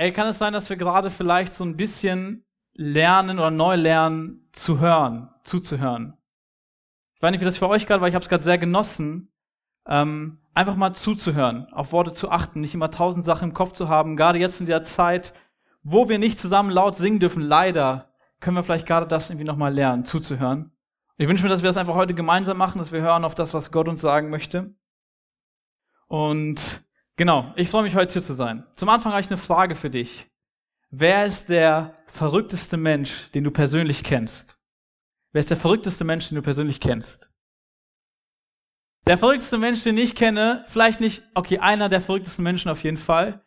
Ey, kann es sein, dass wir gerade vielleicht so ein bisschen lernen oder neu lernen zu hören, zuzuhören? Ich weiß nicht, wie das für euch gerade war, ich habe es gerade sehr genossen, ähm, einfach mal zuzuhören, auf Worte zu achten, nicht immer tausend Sachen im Kopf zu haben. Gerade jetzt in der Zeit, wo wir nicht zusammen laut singen dürfen, leider, können wir vielleicht gerade das irgendwie nochmal lernen, zuzuhören. Ich wünsche mir, dass wir das einfach heute gemeinsam machen, dass wir hören auf das, was Gott uns sagen möchte. Und genau, ich freue mich heute hier zu sein. Zum Anfang habe ich eine Frage für dich. Wer ist der verrückteste Mensch, den du persönlich kennst? Wer ist der verrückteste Mensch, den du persönlich kennst? Der verrückteste Mensch, den ich kenne, vielleicht nicht, okay, einer der verrücktesten Menschen auf jeden Fall,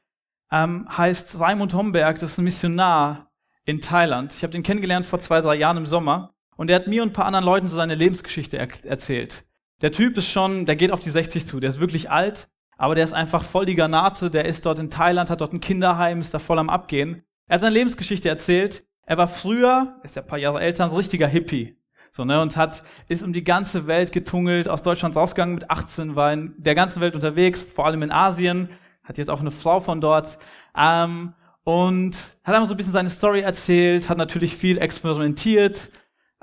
ähm, heißt Raimund Homberg, das ist ein Missionar in Thailand. Ich habe den kennengelernt vor zwei, drei Jahren im Sommer und er hat mir und ein paar anderen Leuten so seine Lebensgeschichte er erzählt. Der Typ ist schon, der geht auf die 60 zu, der ist wirklich alt, aber der ist einfach voll die Granate, der ist dort in Thailand, hat dort ein Kinderheim, ist da voll am Abgehen. Er hat seine Lebensgeschichte erzählt. Er war früher, ist ja ein paar Jahre älter, ein richtiger Hippie. So, ne, und hat, ist um die ganze Welt getungelt, aus Deutschland rausgegangen mit 18, war in der ganzen Welt unterwegs, vor allem in Asien, hat jetzt auch eine Frau von dort, ähm, und hat einfach so ein bisschen seine Story erzählt, hat natürlich viel experimentiert,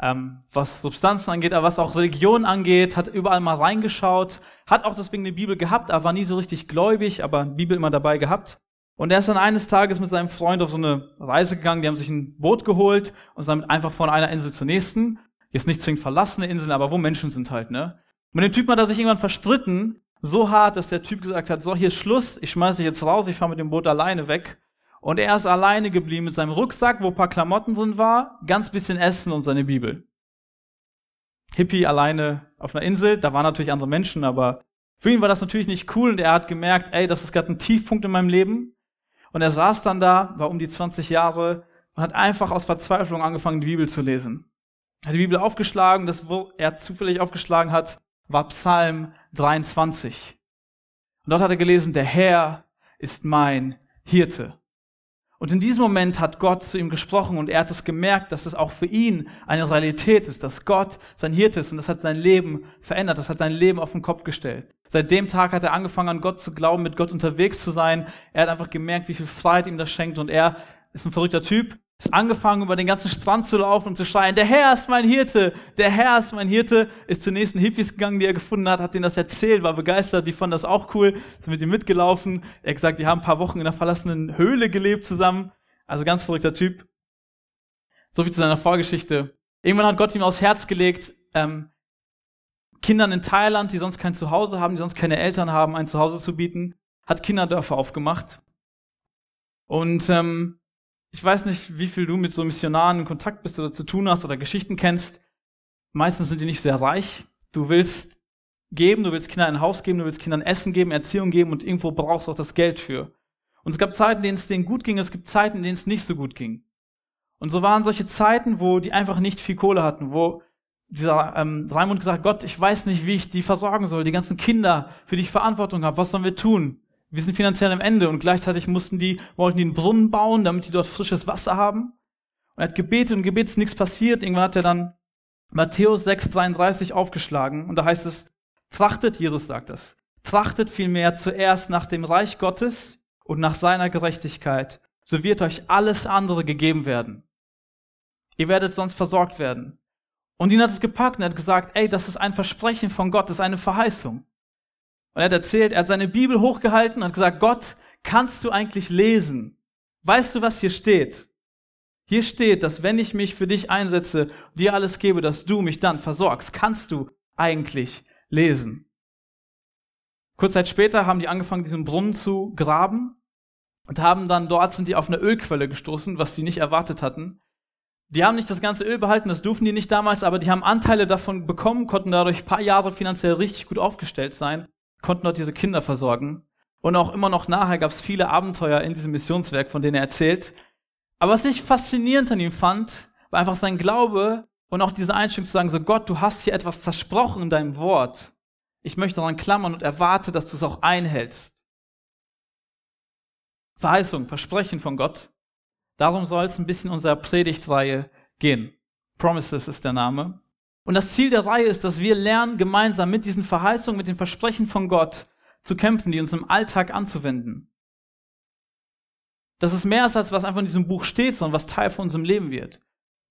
ähm, was Substanzen angeht, aber was auch Religion angeht, hat überall mal reingeschaut, hat auch deswegen eine Bibel gehabt, aber war nie so richtig gläubig, aber Bibel immer dabei gehabt. Und er ist dann eines Tages mit seinem Freund auf so eine Reise gegangen, die haben sich ein Boot geholt und sind damit einfach von einer Insel zur nächsten Jetzt nicht zwingend verlassene Inseln, aber wo Menschen sind halt, ne? Und mit dem Typen hat er sich irgendwann verstritten, so hart, dass der Typ gesagt hat, so, hier ist Schluss, ich schmeiß dich jetzt raus, ich fahre mit dem Boot alleine weg. Und er ist alleine geblieben mit seinem Rucksack, wo ein paar Klamotten drin war, ganz bisschen Essen und seine Bibel. Hippie alleine auf einer Insel, da waren natürlich andere Menschen, aber für ihn war das natürlich nicht cool und er hat gemerkt, ey, das ist gerade ein Tiefpunkt in meinem Leben. Und er saß dann da, war um die 20 Jahre und hat einfach aus Verzweiflung angefangen, die Bibel zu lesen hat die Bibel aufgeschlagen, das, wo er zufällig aufgeschlagen hat, war Psalm 23. Und dort hat er gelesen, der Herr ist mein Hirte. Und in diesem Moment hat Gott zu ihm gesprochen und er hat es gemerkt, dass es auch für ihn eine Realität ist, dass Gott sein Hirte ist und das hat sein Leben verändert, das hat sein Leben auf den Kopf gestellt. Seit dem Tag hat er angefangen an Gott zu glauben, mit Gott unterwegs zu sein. Er hat einfach gemerkt, wie viel Freiheit ihm das schenkt und er ist ein verrückter Typ, ist angefangen, über den ganzen Strand zu laufen und zu schreien, der Herr ist mein Hirte, der Herr ist mein Hirte, ist zu nächsten Hippies gegangen, die er gefunden hat, hat denen das erzählt, war begeistert, die fanden das auch cool, sind mit ihm mitgelaufen. Er hat gesagt, die haben ein paar Wochen in einer verlassenen Höhle gelebt zusammen. Also ganz verrückter Typ. So viel zu seiner Vorgeschichte. Irgendwann hat Gott ihm aufs Herz gelegt, ähm, Kindern in Thailand, die sonst kein Zuhause haben, die sonst keine Eltern haben, ein Zuhause zu bieten, hat Kinderdörfer aufgemacht. Und ähm, ich weiß nicht, wie viel du mit so Missionaren in Kontakt bist oder zu tun hast oder Geschichten kennst. Meistens sind die nicht sehr reich. Du willst geben, du willst Kindern ein Haus geben, du willst Kindern Essen geben, Erziehung geben und irgendwo brauchst du auch das Geld für. Und es gab Zeiten, in denen es denen gut ging, es gibt Zeiten, in denen es nicht so gut ging. Und so waren solche Zeiten, wo die einfach nicht viel Kohle hatten, wo dieser ähm, Raimund gesagt, Gott, ich weiß nicht, wie ich die versorgen soll, die ganzen Kinder, für die ich Verantwortung habe, was sollen wir tun? Wir sind finanziell am Ende und gleichzeitig mussten die, wollten die einen Brunnen bauen, damit die dort frisches Wasser haben. Und er hat gebetet und gebetet, ist nichts passiert. Irgendwann hat er dann Matthäus 6,33 aufgeschlagen und da heißt es, trachtet, Jesus sagt das, trachtet vielmehr zuerst nach dem Reich Gottes und nach seiner Gerechtigkeit, so wird euch alles andere gegeben werden. Ihr werdet sonst versorgt werden. Und ihn hat es gepackt und er hat gesagt, ey, das ist ein Versprechen von Gott, das ist eine Verheißung. Und er hat erzählt, er hat seine Bibel hochgehalten und gesagt, Gott, kannst du eigentlich lesen? Weißt du, was hier steht? Hier steht, dass wenn ich mich für dich einsetze, dir alles gebe, dass du mich dann versorgst. Kannst du eigentlich lesen? Kurz Zeit später haben die angefangen, diesen Brunnen zu graben und haben dann dort sind die auf eine Ölquelle gestoßen, was die nicht erwartet hatten. Die haben nicht das ganze Öl behalten, das durften die nicht damals, aber die haben Anteile davon bekommen, konnten dadurch ein paar Jahre finanziell richtig gut aufgestellt sein konnten dort diese Kinder versorgen. Und auch immer noch nachher gab es viele Abenteuer in diesem Missionswerk, von denen er erzählt. Aber was ich faszinierend an ihm fand, war einfach sein Glaube und auch diese Einstellung zu sagen, so Gott, du hast hier etwas versprochen in deinem Wort. Ich möchte daran klammern und erwarte, dass du es auch einhältst. Verheißung, Versprechen von Gott. Darum soll es ein bisschen unserer Predigtreihe gehen. Promises ist der Name. Und das Ziel der Reihe ist, dass wir lernen, gemeinsam mit diesen Verheißungen, mit den Versprechen von Gott zu kämpfen, die uns im Alltag anzuwenden. Dass es mehr ist, als was einfach in diesem Buch steht, sondern was Teil von unserem Leben wird.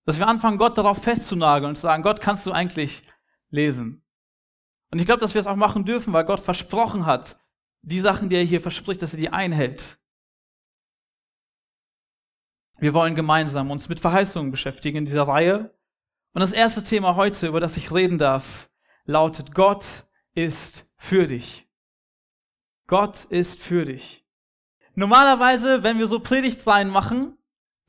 Dass wir anfangen, Gott darauf festzunageln und zu sagen, Gott, kannst du eigentlich lesen? Und ich glaube, dass wir es auch machen dürfen, weil Gott versprochen hat, die Sachen, die er hier verspricht, dass er die einhält. Wir wollen gemeinsam uns mit Verheißungen beschäftigen in dieser Reihe. Und das erste Thema heute, über das ich reden darf, lautet, Gott ist für dich. Gott ist für dich. Normalerweise, wenn wir so Predigtreihen machen,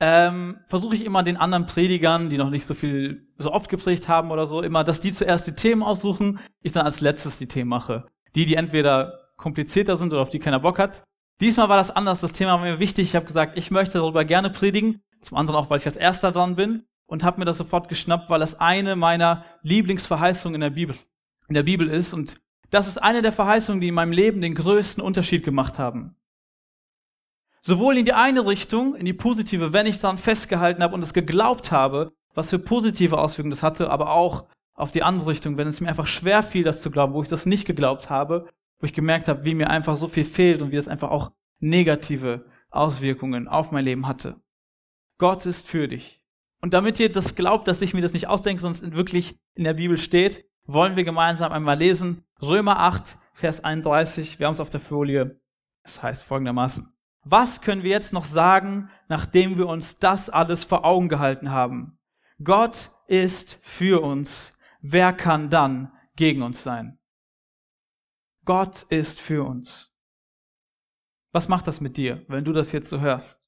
ähm, versuche ich immer den anderen Predigern, die noch nicht so viel, so oft gepredigt haben oder so, immer, dass die zuerst die Themen aussuchen, ich dann als letztes die Themen mache. Die, die entweder komplizierter sind oder auf die keiner Bock hat. Diesmal war das anders, das Thema war mir wichtig. Ich habe gesagt, ich möchte darüber gerne predigen. Zum anderen auch, weil ich als erster dran bin und habe mir das sofort geschnappt, weil das eine meiner Lieblingsverheißungen in der Bibel, in der Bibel ist und das ist eine der Verheißungen, die in meinem Leben den größten Unterschied gemacht haben. Sowohl in die eine Richtung, in die positive, wenn ich daran festgehalten habe und es geglaubt habe, was für positive Auswirkungen das hatte, aber auch auf die andere Richtung, wenn es mir einfach schwer fiel, das zu glauben, wo ich das nicht geglaubt habe, wo ich gemerkt habe, wie mir einfach so viel fehlt und wie es einfach auch negative Auswirkungen auf mein Leben hatte. Gott ist für dich. Und damit ihr das glaubt, dass ich mir das nicht ausdenke, sonst wirklich in der Bibel steht, wollen wir gemeinsam einmal lesen. Römer 8, Vers 31. Wir haben es auf der Folie. Es heißt folgendermaßen. Was können wir jetzt noch sagen, nachdem wir uns das alles vor Augen gehalten haben? Gott ist für uns. Wer kann dann gegen uns sein? Gott ist für uns. Was macht das mit dir, wenn du das jetzt so hörst?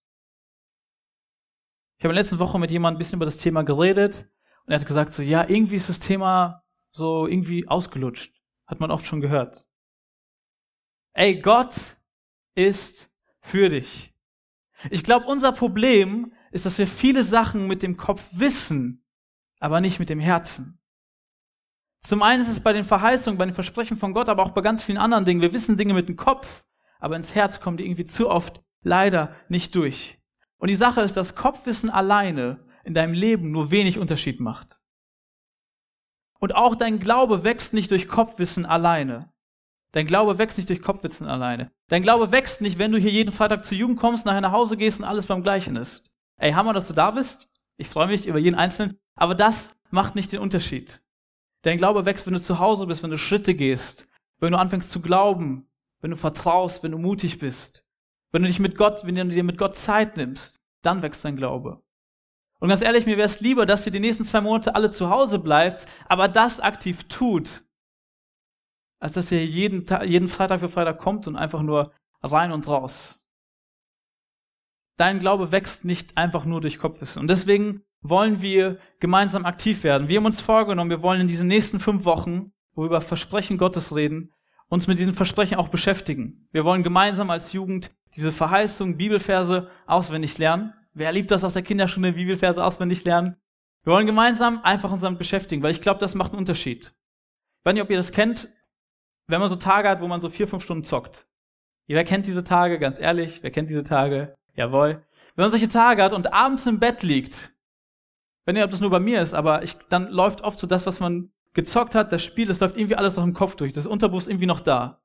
Ich habe in der letzten Woche mit jemandem ein bisschen über das Thema geredet und er hat gesagt so, ja, irgendwie ist das Thema so irgendwie ausgelutscht. Hat man oft schon gehört. Ey, Gott ist für dich. Ich glaube, unser Problem ist, dass wir viele Sachen mit dem Kopf wissen, aber nicht mit dem Herzen. Zum einen ist es bei den Verheißungen, bei den Versprechen von Gott, aber auch bei ganz vielen anderen Dingen. Wir wissen Dinge mit dem Kopf, aber ins Herz kommen die irgendwie zu oft leider nicht durch. Und die Sache ist, dass Kopfwissen alleine in deinem Leben nur wenig Unterschied macht. Und auch dein Glaube wächst nicht durch Kopfwissen alleine. Dein Glaube wächst nicht durch Kopfwissen alleine. Dein Glaube wächst nicht, wenn du hier jeden Freitag zur Jugend kommst, nachher nach Hause gehst und alles beim Gleichen ist. Ey, Hammer, dass du da bist. Ich freue mich über jeden Einzelnen. Aber das macht nicht den Unterschied. Dein Glaube wächst, wenn du zu Hause bist, wenn du Schritte gehst, wenn du anfängst zu glauben, wenn du vertraust, wenn du mutig bist, wenn du dich mit Gott, wenn du dir mit Gott Zeit nimmst, dann wächst dein Glaube. Und ganz ehrlich, mir wäre es lieber, dass ihr die nächsten zwei Monate alle zu Hause bleibt, aber das aktiv tut, als dass ihr jeden, Tag, jeden Freitag für Freitag kommt und einfach nur rein und raus. Dein Glaube wächst nicht einfach nur durch Kopfwissen. Und deswegen wollen wir gemeinsam aktiv werden. Wir haben uns vorgenommen, wir wollen in diesen nächsten fünf Wochen, wo wir über Versprechen Gottes reden, uns mit diesen Versprechen auch beschäftigen. Wir wollen gemeinsam als Jugend diese Verheißung, Bibelverse auswendig lernen. Wer liebt das aus der Kinderstunde, Bibelverse auswendig lernen? Wir wollen gemeinsam einfach uns damit beschäftigen, weil ich glaube, das macht einen Unterschied. Ich weiß nicht, ob ihr das kennt, wenn man so Tage hat, wo man so vier, fünf Stunden zockt. Wer kennt diese Tage, ganz ehrlich, wer kennt diese Tage? Jawohl. Wenn man solche Tage hat und abends im Bett liegt, wenn ihr, ob das nur bei mir ist, aber ich, dann läuft oft so das, was man gezockt hat, das Spiel, das läuft irgendwie alles noch im Kopf durch. Das Unterbewusst irgendwie noch da.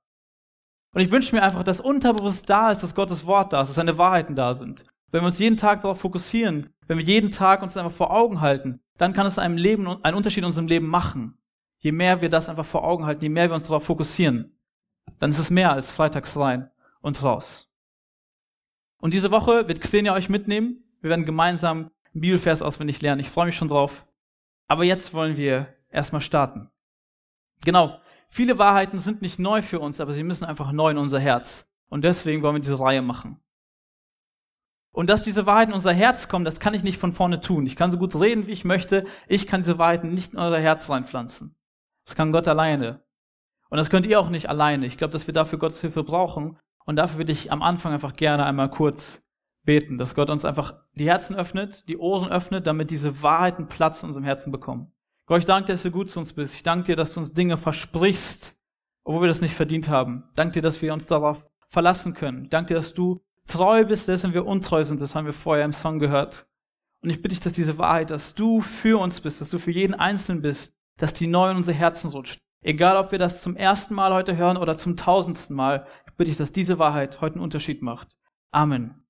Und ich wünsche mir einfach, dass Unterbewusst da ist, dass Gottes Wort da ist, dass seine Wahrheiten da sind. Wenn wir uns jeden Tag darauf fokussieren, wenn wir jeden Tag uns einfach vor Augen halten, dann kann es einem Leben, einen Unterschied in unserem Leben machen. Je mehr wir das einfach vor Augen halten, je mehr wir uns darauf fokussieren, dann ist es mehr als freitags rein und raus. Und diese Woche wird Xenia euch mitnehmen. Wir werden gemeinsam einen Bibelvers auswendig lernen. Ich freue mich schon drauf. Aber jetzt wollen wir erstmal starten. Genau. Viele Wahrheiten sind nicht neu für uns, aber sie müssen einfach neu in unser Herz. Und deswegen wollen wir diese Reihe machen. Und dass diese Wahrheiten in unser Herz kommen, das kann ich nicht von vorne tun. Ich kann so gut reden, wie ich möchte. Ich kann diese Wahrheiten nicht in unser Herz reinpflanzen. Das kann Gott alleine. Und das könnt ihr auch nicht alleine. Ich glaube, dass wir dafür Gottes Hilfe brauchen. Und dafür würde ich am Anfang einfach gerne einmal kurz beten, dass Gott uns einfach die Herzen öffnet, die Ohren öffnet, damit diese Wahrheiten Platz in unserem Herzen bekommen. Gott, ich danke dir, dass du gut zu uns bist. Ich danke dir, dass du uns Dinge versprichst, obwohl wir das nicht verdient haben. Danke dir, dass wir uns darauf verlassen können. Danke dir, dass du treu bist, selbst wenn wir untreu sind. Das haben wir vorher im Song gehört. Und ich bitte dich, dass diese Wahrheit, dass du für uns bist, dass du für jeden Einzelnen bist, dass die neu in unsere Herzen rutscht. Egal, ob wir das zum ersten Mal heute hören oder zum tausendsten Mal, ich bitte dich, dass diese Wahrheit heute einen Unterschied macht. Amen.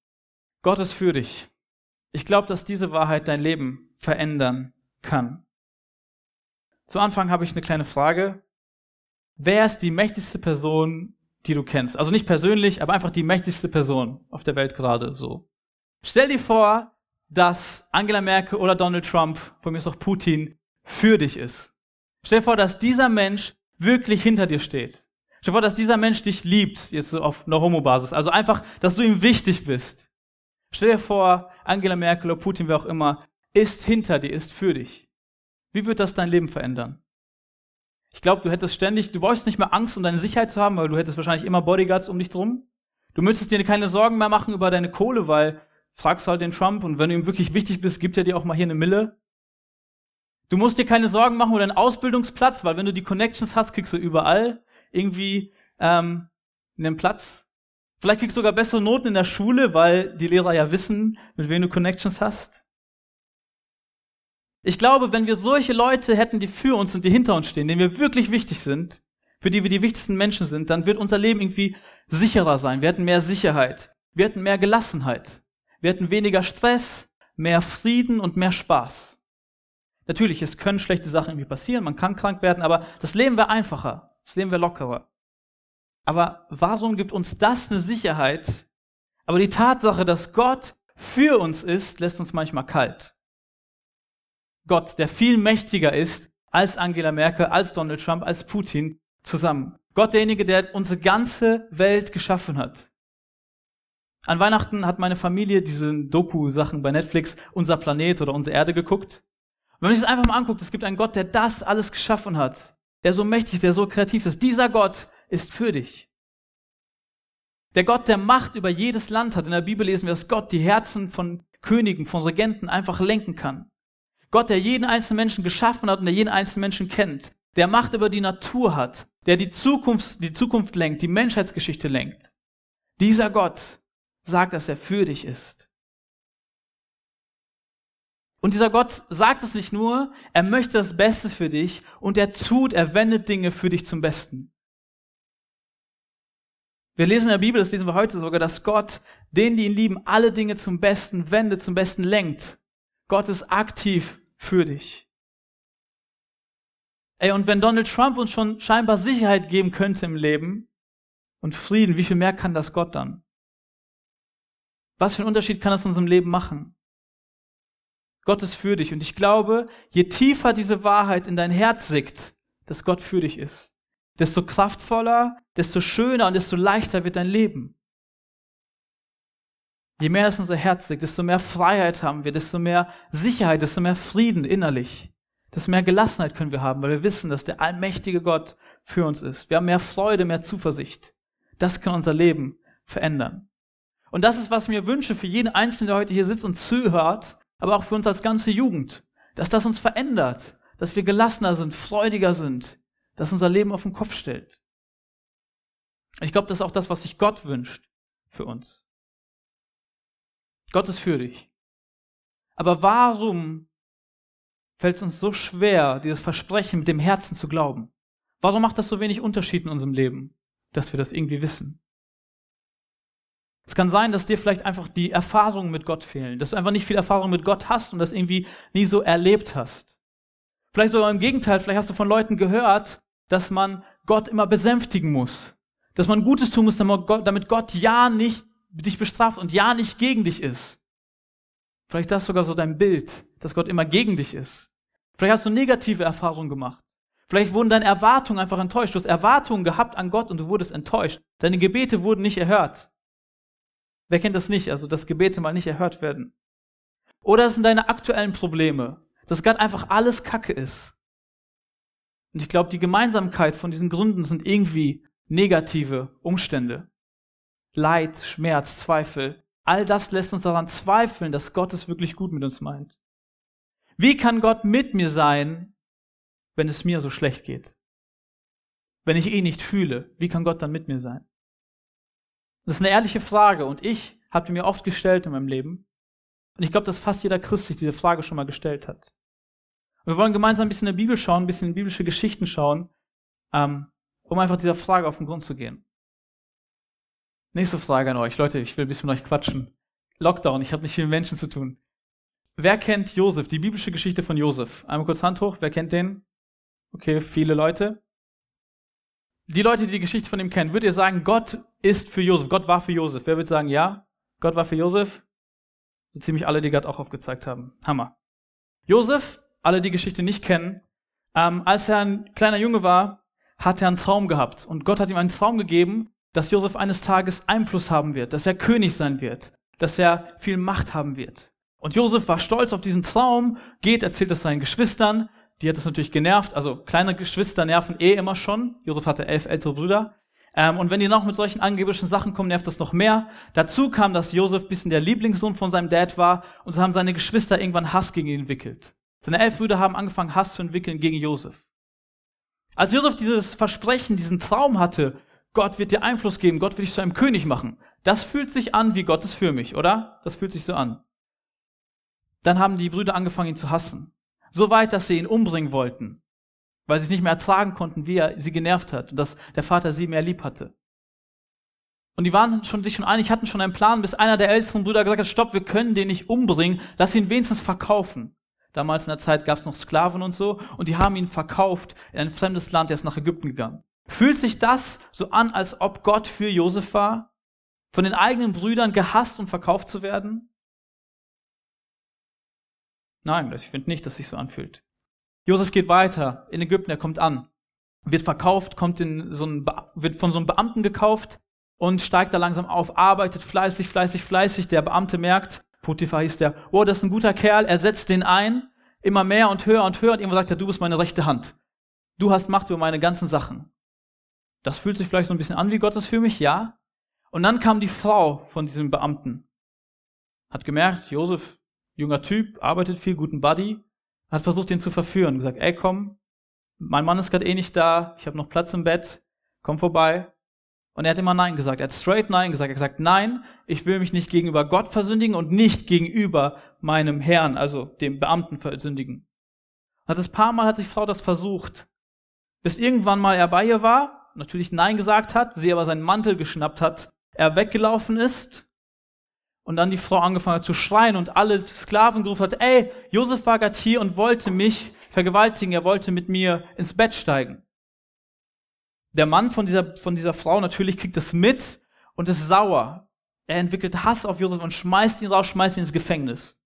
Gott ist für dich. Ich glaube, dass diese Wahrheit dein Leben verändern kann. Zu Anfang habe ich eine kleine Frage. Wer ist die mächtigste Person, die du kennst? Also nicht persönlich, aber einfach die mächtigste Person auf der Welt gerade so. Stell dir vor, dass Angela Merkel oder Donald Trump, von mir ist auch Putin, für dich ist. Stell dir vor, dass dieser Mensch wirklich hinter dir steht. Stell dir vor, dass dieser Mensch dich liebt, jetzt so auf einer Homo-Basis. Also einfach, dass du ihm wichtig bist. Stell dir vor, Angela Merkel oder Putin, wer auch immer, ist hinter dir, ist für dich. Wie wird das dein Leben verändern? Ich glaube, du hättest ständig, du brauchst nicht mehr Angst, um deine Sicherheit zu haben, weil du hättest wahrscheinlich immer Bodyguards um dich drum. Du müsstest dir keine Sorgen mehr machen über deine Kohle, weil fragst halt den Trump und wenn du ihm wirklich wichtig bist, gibt er dir auch mal hier eine Mille. Du musst dir keine Sorgen machen über deinen Ausbildungsplatz, weil wenn du die Connections hast, kriegst du überall irgendwie ähm, einen Platz. Vielleicht kriegst du sogar bessere Noten in der Schule, weil die Lehrer ja wissen, mit wem du Connections hast. Ich glaube, wenn wir solche Leute hätten, die für uns und die hinter uns stehen, denen wir wirklich wichtig sind, für die wir die wichtigsten Menschen sind, dann wird unser Leben irgendwie sicherer sein. Wir hätten mehr Sicherheit. Wir hätten mehr Gelassenheit. Wir hätten weniger Stress, mehr Frieden und mehr Spaß. Natürlich, es können schlechte Sachen irgendwie passieren, man kann krank werden, aber das Leben wäre einfacher, das Leben wäre lockerer. Aber warum gibt uns das eine Sicherheit? Aber die Tatsache, dass Gott für uns ist, lässt uns manchmal kalt. Gott, der viel mächtiger ist als Angela Merkel, als Donald Trump, als Putin zusammen. Gott, derjenige, der unsere ganze Welt geschaffen hat. An Weihnachten hat meine Familie diese Doku-Sachen bei Netflix, Unser Planet oder Unsere Erde geguckt. Und wenn man sich das einfach mal anguckt, es gibt einen Gott, der das alles geschaffen hat, der so mächtig ist, der so kreativ ist. Dieser Gott ist für dich. Der Gott, der Macht über jedes Land hat. In der Bibel lesen wir, dass Gott die Herzen von Königen, von Regenten einfach lenken kann. Gott, der jeden einzelnen Menschen geschaffen hat und der jeden einzelnen Menschen kennt. Der Macht über die Natur hat. Der die Zukunft, die Zukunft lenkt, die Menschheitsgeschichte lenkt. Dieser Gott sagt, dass er für dich ist. Und dieser Gott sagt es nicht nur, er möchte das Beste für dich und er tut, er wendet Dinge für dich zum Besten. Wir lesen in der Bibel, das lesen wir heute sogar, dass Gott denen, die ihn lieben, alle Dinge zum Besten wendet, zum Besten lenkt. Gott ist aktiv für dich. Ey, und wenn Donald Trump uns schon scheinbar Sicherheit geben könnte im Leben und Frieden, wie viel mehr kann das Gott dann? Was für einen Unterschied kann das in unserem Leben machen? Gott ist für dich. Und ich glaube, je tiefer diese Wahrheit in dein Herz sickt, dass Gott für dich ist, desto kraftvoller, desto schöner und desto leichter wird dein Leben. Je mehr in unser Herz liegt, desto mehr Freiheit haben wir, desto mehr Sicherheit, desto mehr Frieden innerlich, desto mehr Gelassenheit können wir haben, weil wir wissen, dass der allmächtige Gott für uns ist. Wir haben mehr Freude, mehr Zuversicht. Das kann unser Leben verändern. Und das ist, was ich mir wünsche für jeden Einzelnen, der heute hier sitzt und zuhört, aber auch für uns als ganze Jugend, dass das uns verändert, dass wir gelassener sind, freudiger sind, das unser Leben auf den Kopf stellt. Ich glaube, das ist auch das, was sich Gott wünscht für uns. Gott ist für dich. Aber warum fällt es uns so schwer, dieses Versprechen mit dem Herzen zu glauben? Warum macht das so wenig Unterschied in unserem Leben, dass wir das irgendwie wissen? Es kann sein, dass dir vielleicht einfach die Erfahrungen mit Gott fehlen, dass du einfach nicht viel Erfahrung mit Gott hast und das irgendwie nie so erlebt hast. Vielleicht sogar im Gegenteil, vielleicht hast du von Leuten gehört, dass man Gott immer besänftigen muss, dass man Gutes tun muss, damit Gott ja nicht dich bestraft und ja nicht gegen dich ist. Vielleicht das sogar so dein Bild, dass Gott immer gegen dich ist. Vielleicht hast du negative Erfahrungen gemacht. Vielleicht wurden deine Erwartungen einfach enttäuscht. Du hast Erwartungen gehabt an Gott und du wurdest enttäuscht. Deine Gebete wurden nicht erhört. Wer kennt das nicht? Also, dass Gebete mal nicht erhört werden. Oder es sind deine aktuellen Probleme, dass Gott einfach alles Kacke ist. Und ich glaube, die Gemeinsamkeit von diesen Gründen sind irgendwie negative Umstände. Leid, Schmerz, Zweifel. All das lässt uns daran zweifeln, dass Gott es wirklich gut mit uns meint. Wie kann Gott mit mir sein, wenn es mir so schlecht geht? Wenn ich ihn nicht fühle, wie kann Gott dann mit mir sein? Das ist eine ehrliche Frage und ich habe die mir oft gestellt in meinem Leben. Und ich glaube, dass fast jeder Christ sich diese Frage schon mal gestellt hat. Und wir wollen gemeinsam ein bisschen in der Bibel schauen, ein bisschen in biblische Geschichten schauen, ähm, um einfach dieser Frage auf den Grund zu gehen. Nächste Frage an euch. Leute, ich will ein bisschen mit euch quatschen. Lockdown, ich habe nicht viel mit Menschen zu tun. Wer kennt Josef, die biblische Geschichte von Josef? Einmal kurz Hand hoch, wer kennt den? Okay, viele Leute. Die Leute, die die Geschichte von ihm kennen, würdet ihr sagen, Gott ist für Josef, Gott war für Josef? Wer würde sagen, ja, Gott war für Josef? So ziemlich alle, die Gott auch aufgezeigt haben. Hammer. Josef, alle die Geschichte nicht kennen, ähm, als er ein kleiner Junge war, hat er einen Traum gehabt. Und Gott hat ihm einen Traum gegeben, dass Josef eines Tages Einfluss haben wird, dass er König sein wird, dass er viel Macht haben wird. Und Josef war stolz auf diesen Traum, geht, erzählt es seinen Geschwistern, die hat es natürlich genervt, also kleine Geschwister nerven eh immer schon. Josef hatte elf ältere Brüder. Ähm, und wenn die noch mit solchen angeblichen Sachen kommen, nervt das noch mehr. Dazu kam, dass Josef bisschen der Lieblingssohn von seinem Dad war und so haben seine Geschwister irgendwann Hass gegen ihn entwickelt. Seine elf Brüder haben angefangen, Hass zu entwickeln gegen Josef. Als Josef dieses Versprechen, diesen Traum hatte, Gott wird dir Einfluss geben, Gott wird dich zu einem König machen, das fühlt sich an wie Gott ist für mich, oder? Das fühlt sich so an. Dann haben die Brüder angefangen, ihn zu hassen. So weit, dass sie ihn umbringen wollten, weil sie es nicht mehr ertragen konnten, wie er sie genervt hat und dass der Vater sie mehr lieb hatte. Und die waren schon, sich schon einig, hatten schon einen Plan, bis einer der älteren Brüder gesagt hat, stopp, wir können den nicht umbringen, lass ihn wenigstens verkaufen. Damals in der Zeit gab es noch Sklaven und so, und die haben ihn verkauft in ein fremdes Land, der ist nach Ägypten gegangen. Fühlt sich das so an, als ob Gott für Josef war? Von den eigenen Brüdern gehasst und verkauft zu werden? Nein, ich finde nicht, dass sich so anfühlt. Josef geht weiter in Ägypten, er kommt an, wird verkauft, kommt in so einen, wird von so einem Beamten gekauft und steigt da langsam auf, arbeitet fleißig, fleißig, fleißig. Der Beamte merkt, Potiphar hieß der, oh, das ist ein guter Kerl, er setzt den ein, immer mehr und höher und höher und irgendwann sagt er, du bist meine rechte Hand. Du hast Macht über meine ganzen Sachen. Das fühlt sich vielleicht so ein bisschen an wie Gottes für mich, ja. Und dann kam die Frau von diesem Beamten, hat gemerkt, Josef junger Typ, arbeitet viel, guten Buddy, hat versucht, ihn zu verführen. Gesagt, ey, komm, mein Mann ist gerade eh nicht da, ich habe noch Platz im Bett, komm vorbei. Und er hat immer Nein gesagt. Er hat straight Nein gesagt. Er hat gesagt, nein, ich will mich nicht gegenüber Gott versündigen und nicht gegenüber meinem Herrn, also dem Beamten versündigen. Hat das paar Mal hat die Frau das versucht, bis irgendwann mal er bei ihr war, natürlich Nein gesagt hat, sie aber seinen Mantel geschnappt hat, er weggelaufen ist und dann die Frau angefangen hat zu schreien und alle Sklaven gerufen hat, ey, Josef war gerade hier und wollte mich vergewaltigen, er wollte mit mir ins Bett steigen. Der Mann von dieser, von dieser Frau natürlich kriegt das mit und ist sauer. Er entwickelt Hass auf Josef und schmeißt ihn raus, schmeißt ihn ins Gefängnis.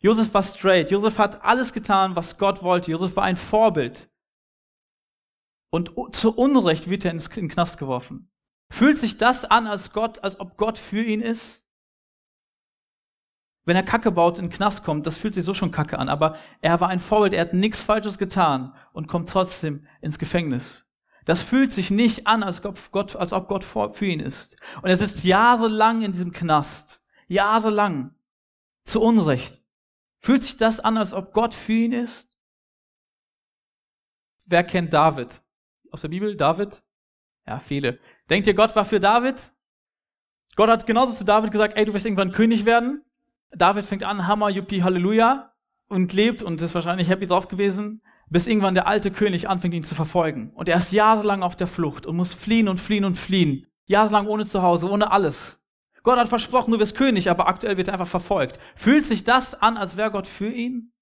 Josef war straight. Josef hat alles getan, was Gott wollte. Josef war ein Vorbild. Und zu Unrecht wird er in den Knast geworfen. Fühlt sich das an, als Gott, als ob Gott für ihn ist? Wenn er Kacke baut, in den Knast kommt, das fühlt sich so schon Kacke an, aber er war ein Vorbild, er hat nichts Falsches getan und kommt trotzdem ins Gefängnis. Das fühlt sich nicht an, als ob Gott, als ob Gott für ihn ist. Und er sitzt jahrelang in diesem Knast. Jahrelang. Zu Unrecht. Fühlt sich das an, als ob Gott für ihn ist? Wer kennt David? Aus der Bibel, David? Ja, viele. Denkt ihr, Gott war für David? Gott hat genauso zu David gesagt, ey, du wirst irgendwann König werden. David fängt an, Hammer, Yuppie, Halleluja und lebt und ist wahrscheinlich happy drauf gewesen, bis irgendwann der alte König anfängt, ihn zu verfolgen. Und er ist jahrelang auf der Flucht und muss fliehen und fliehen und fliehen. Jahrelang ohne Zuhause, ohne alles. Gott hat versprochen, du wirst König, aber aktuell wird er einfach verfolgt. Fühlt sich das an, als wäre Gott für ihn?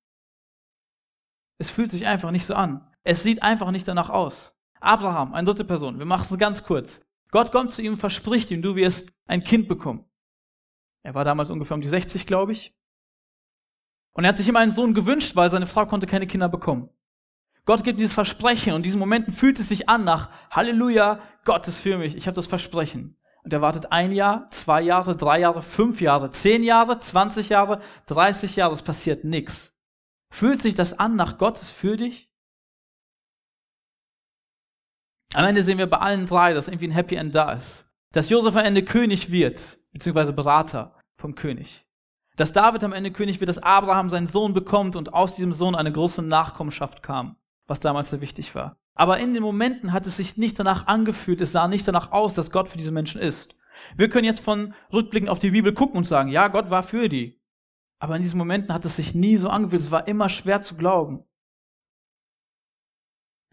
Es fühlt sich einfach nicht so an. Es sieht einfach nicht danach aus. Abraham, eine dritte Person, wir machen es ganz kurz. Gott kommt zu ihm und verspricht ihm, du wirst ein Kind bekommen. Er war damals ungefähr um die 60, glaube ich. Und er hat sich immer einen Sohn gewünscht, weil seine Frau konnte keine Kinder bekommen. Gott gibt dieses Versprechen und in diesen Momenten fühlt es sich an nach Halleluja, Gott ist für mich, ich habe das Versprechen. Und er wartet ein Jahr, zwei Jahre, drei Jahre, fünf Jahre, zehn Jahre, zwanzig Jahre, dreißig Jahre, es passiert nichts. Fühlt sich das an nach Gottes für dich? Am Ende sehen wir bei allen drei, dass irgendwie ein Happy End da ist. Dass Josef am Ende König wird beziehungsweise Berater vom König. Dass David am Ende König wird, dass Abraham seinen Sohn bekommt und aus diesem Sohn eine große Nachkommenschaft kam, was damals sehr wichtig war. Aber in den Momenten hat es sich nicht danach angefühlt, es sah nicht danach aus, dass Gott für diese Menschen ist. Wir können jetzt von Rückblicken auf die Bibel gucken und sagen, ja, Gott war für die. Aber in diesen Momenten hat es sich nie so angefühlt, es war immer schwer zu glauben.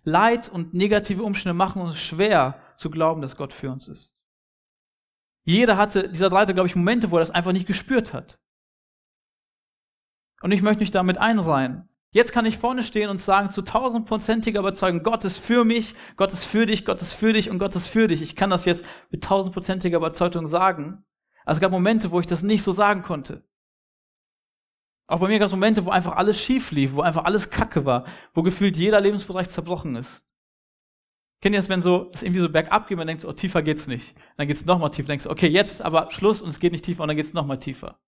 Leid und negative Umstände machen uns schwer zu glauben, dass Gott für uns ist. Jeder hatte, dieser hatte, glaube ich, Momente, wo er das einfach nicht gespürt hat. Und ich möchte mich damit einreihen. Jetzt kann ich vorne stehen und sagen, zu tausendprozentiger Überzeugung, Gott ist für mich, Gott ist für dich, Gott ist für dich und Gott ist für dich. Ich kann das jetzt mit tausendprozentiger Überzeugung sagen. Also es gab Momente, wo ich das nicht so sagen konnte. Auch bei mir gab es Momente, wo einfach alles schief lief, wo einfach alles Kacke war, wo gefühlt jeder Lebensbereich zerbrochen ist. Kennt ihr das, wenn so, das irgendwie so bergab geht, man denkt, oh, tiefer geht's nicht. Dann geht's noch mal tiefer, denkst, okay, jetzt aber Schluss und es geht nicht tiefer und dann geht's noch mal tiefer.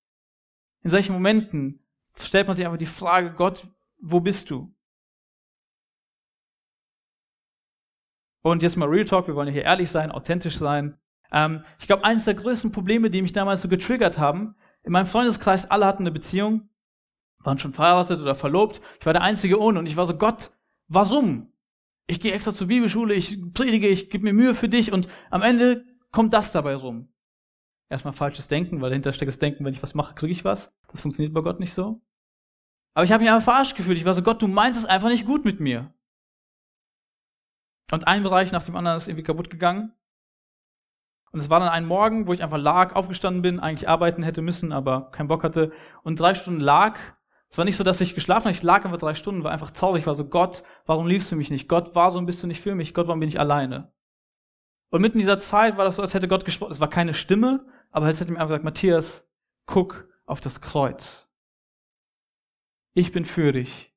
In solchen Momenten stellt man sich einfach die Frage, Gott, wo bist du? Und jetzt mal Real Talk, wir wollen hier ehrlich sein, authentisch sein. Ähm, ich glaube, eines der größten Probleme, die mich damals so getriggert haben, in meinem Freundeskreis, alle hatten eine Beziehung, waren schon verheiratet oder verlobt. Ich war der Einzige ohne und ich war so, Gott, warum? Ich gehe extra zur Bibelschule, ich predige, ich gebe mir Mühe für dich und am Ende kommt das dabei rum. Erstmal falsches Denken, weil dahinter steckt das Denken, wenn ich was mache, kriege ich was. Das funktioniert bei Gott nicht so. Aber ich habe mich einfach verarscht gefühlt. Ich war so, Gott, du meinst es einfach nicht gut mit mir. Und ein Bereich nach dem anderen ist irgendwie kaputt gegangen. Und es war dann ein Morgen, wo ich einfach lag, aufgestanden bin, eigentlich arbeiten hätte müssen, aber keinen Bock hatte und drei Stunden lag es war nicht so, dass ich geschlafen habe, ich lag einfach drei Stunden, war einfach traurig, war so, Gott, warum liebst du mich nicht? Gott, warum bist du nicht für mich? Gott, warum bin ich alleine? Und mitten in dieser Zeit war das so, als hätte Gott gesprochen. Es war keine Stimme, aber als hätte mir einfach gesagt, Matthias, guck auf das Kreuz. Ich bin für dich.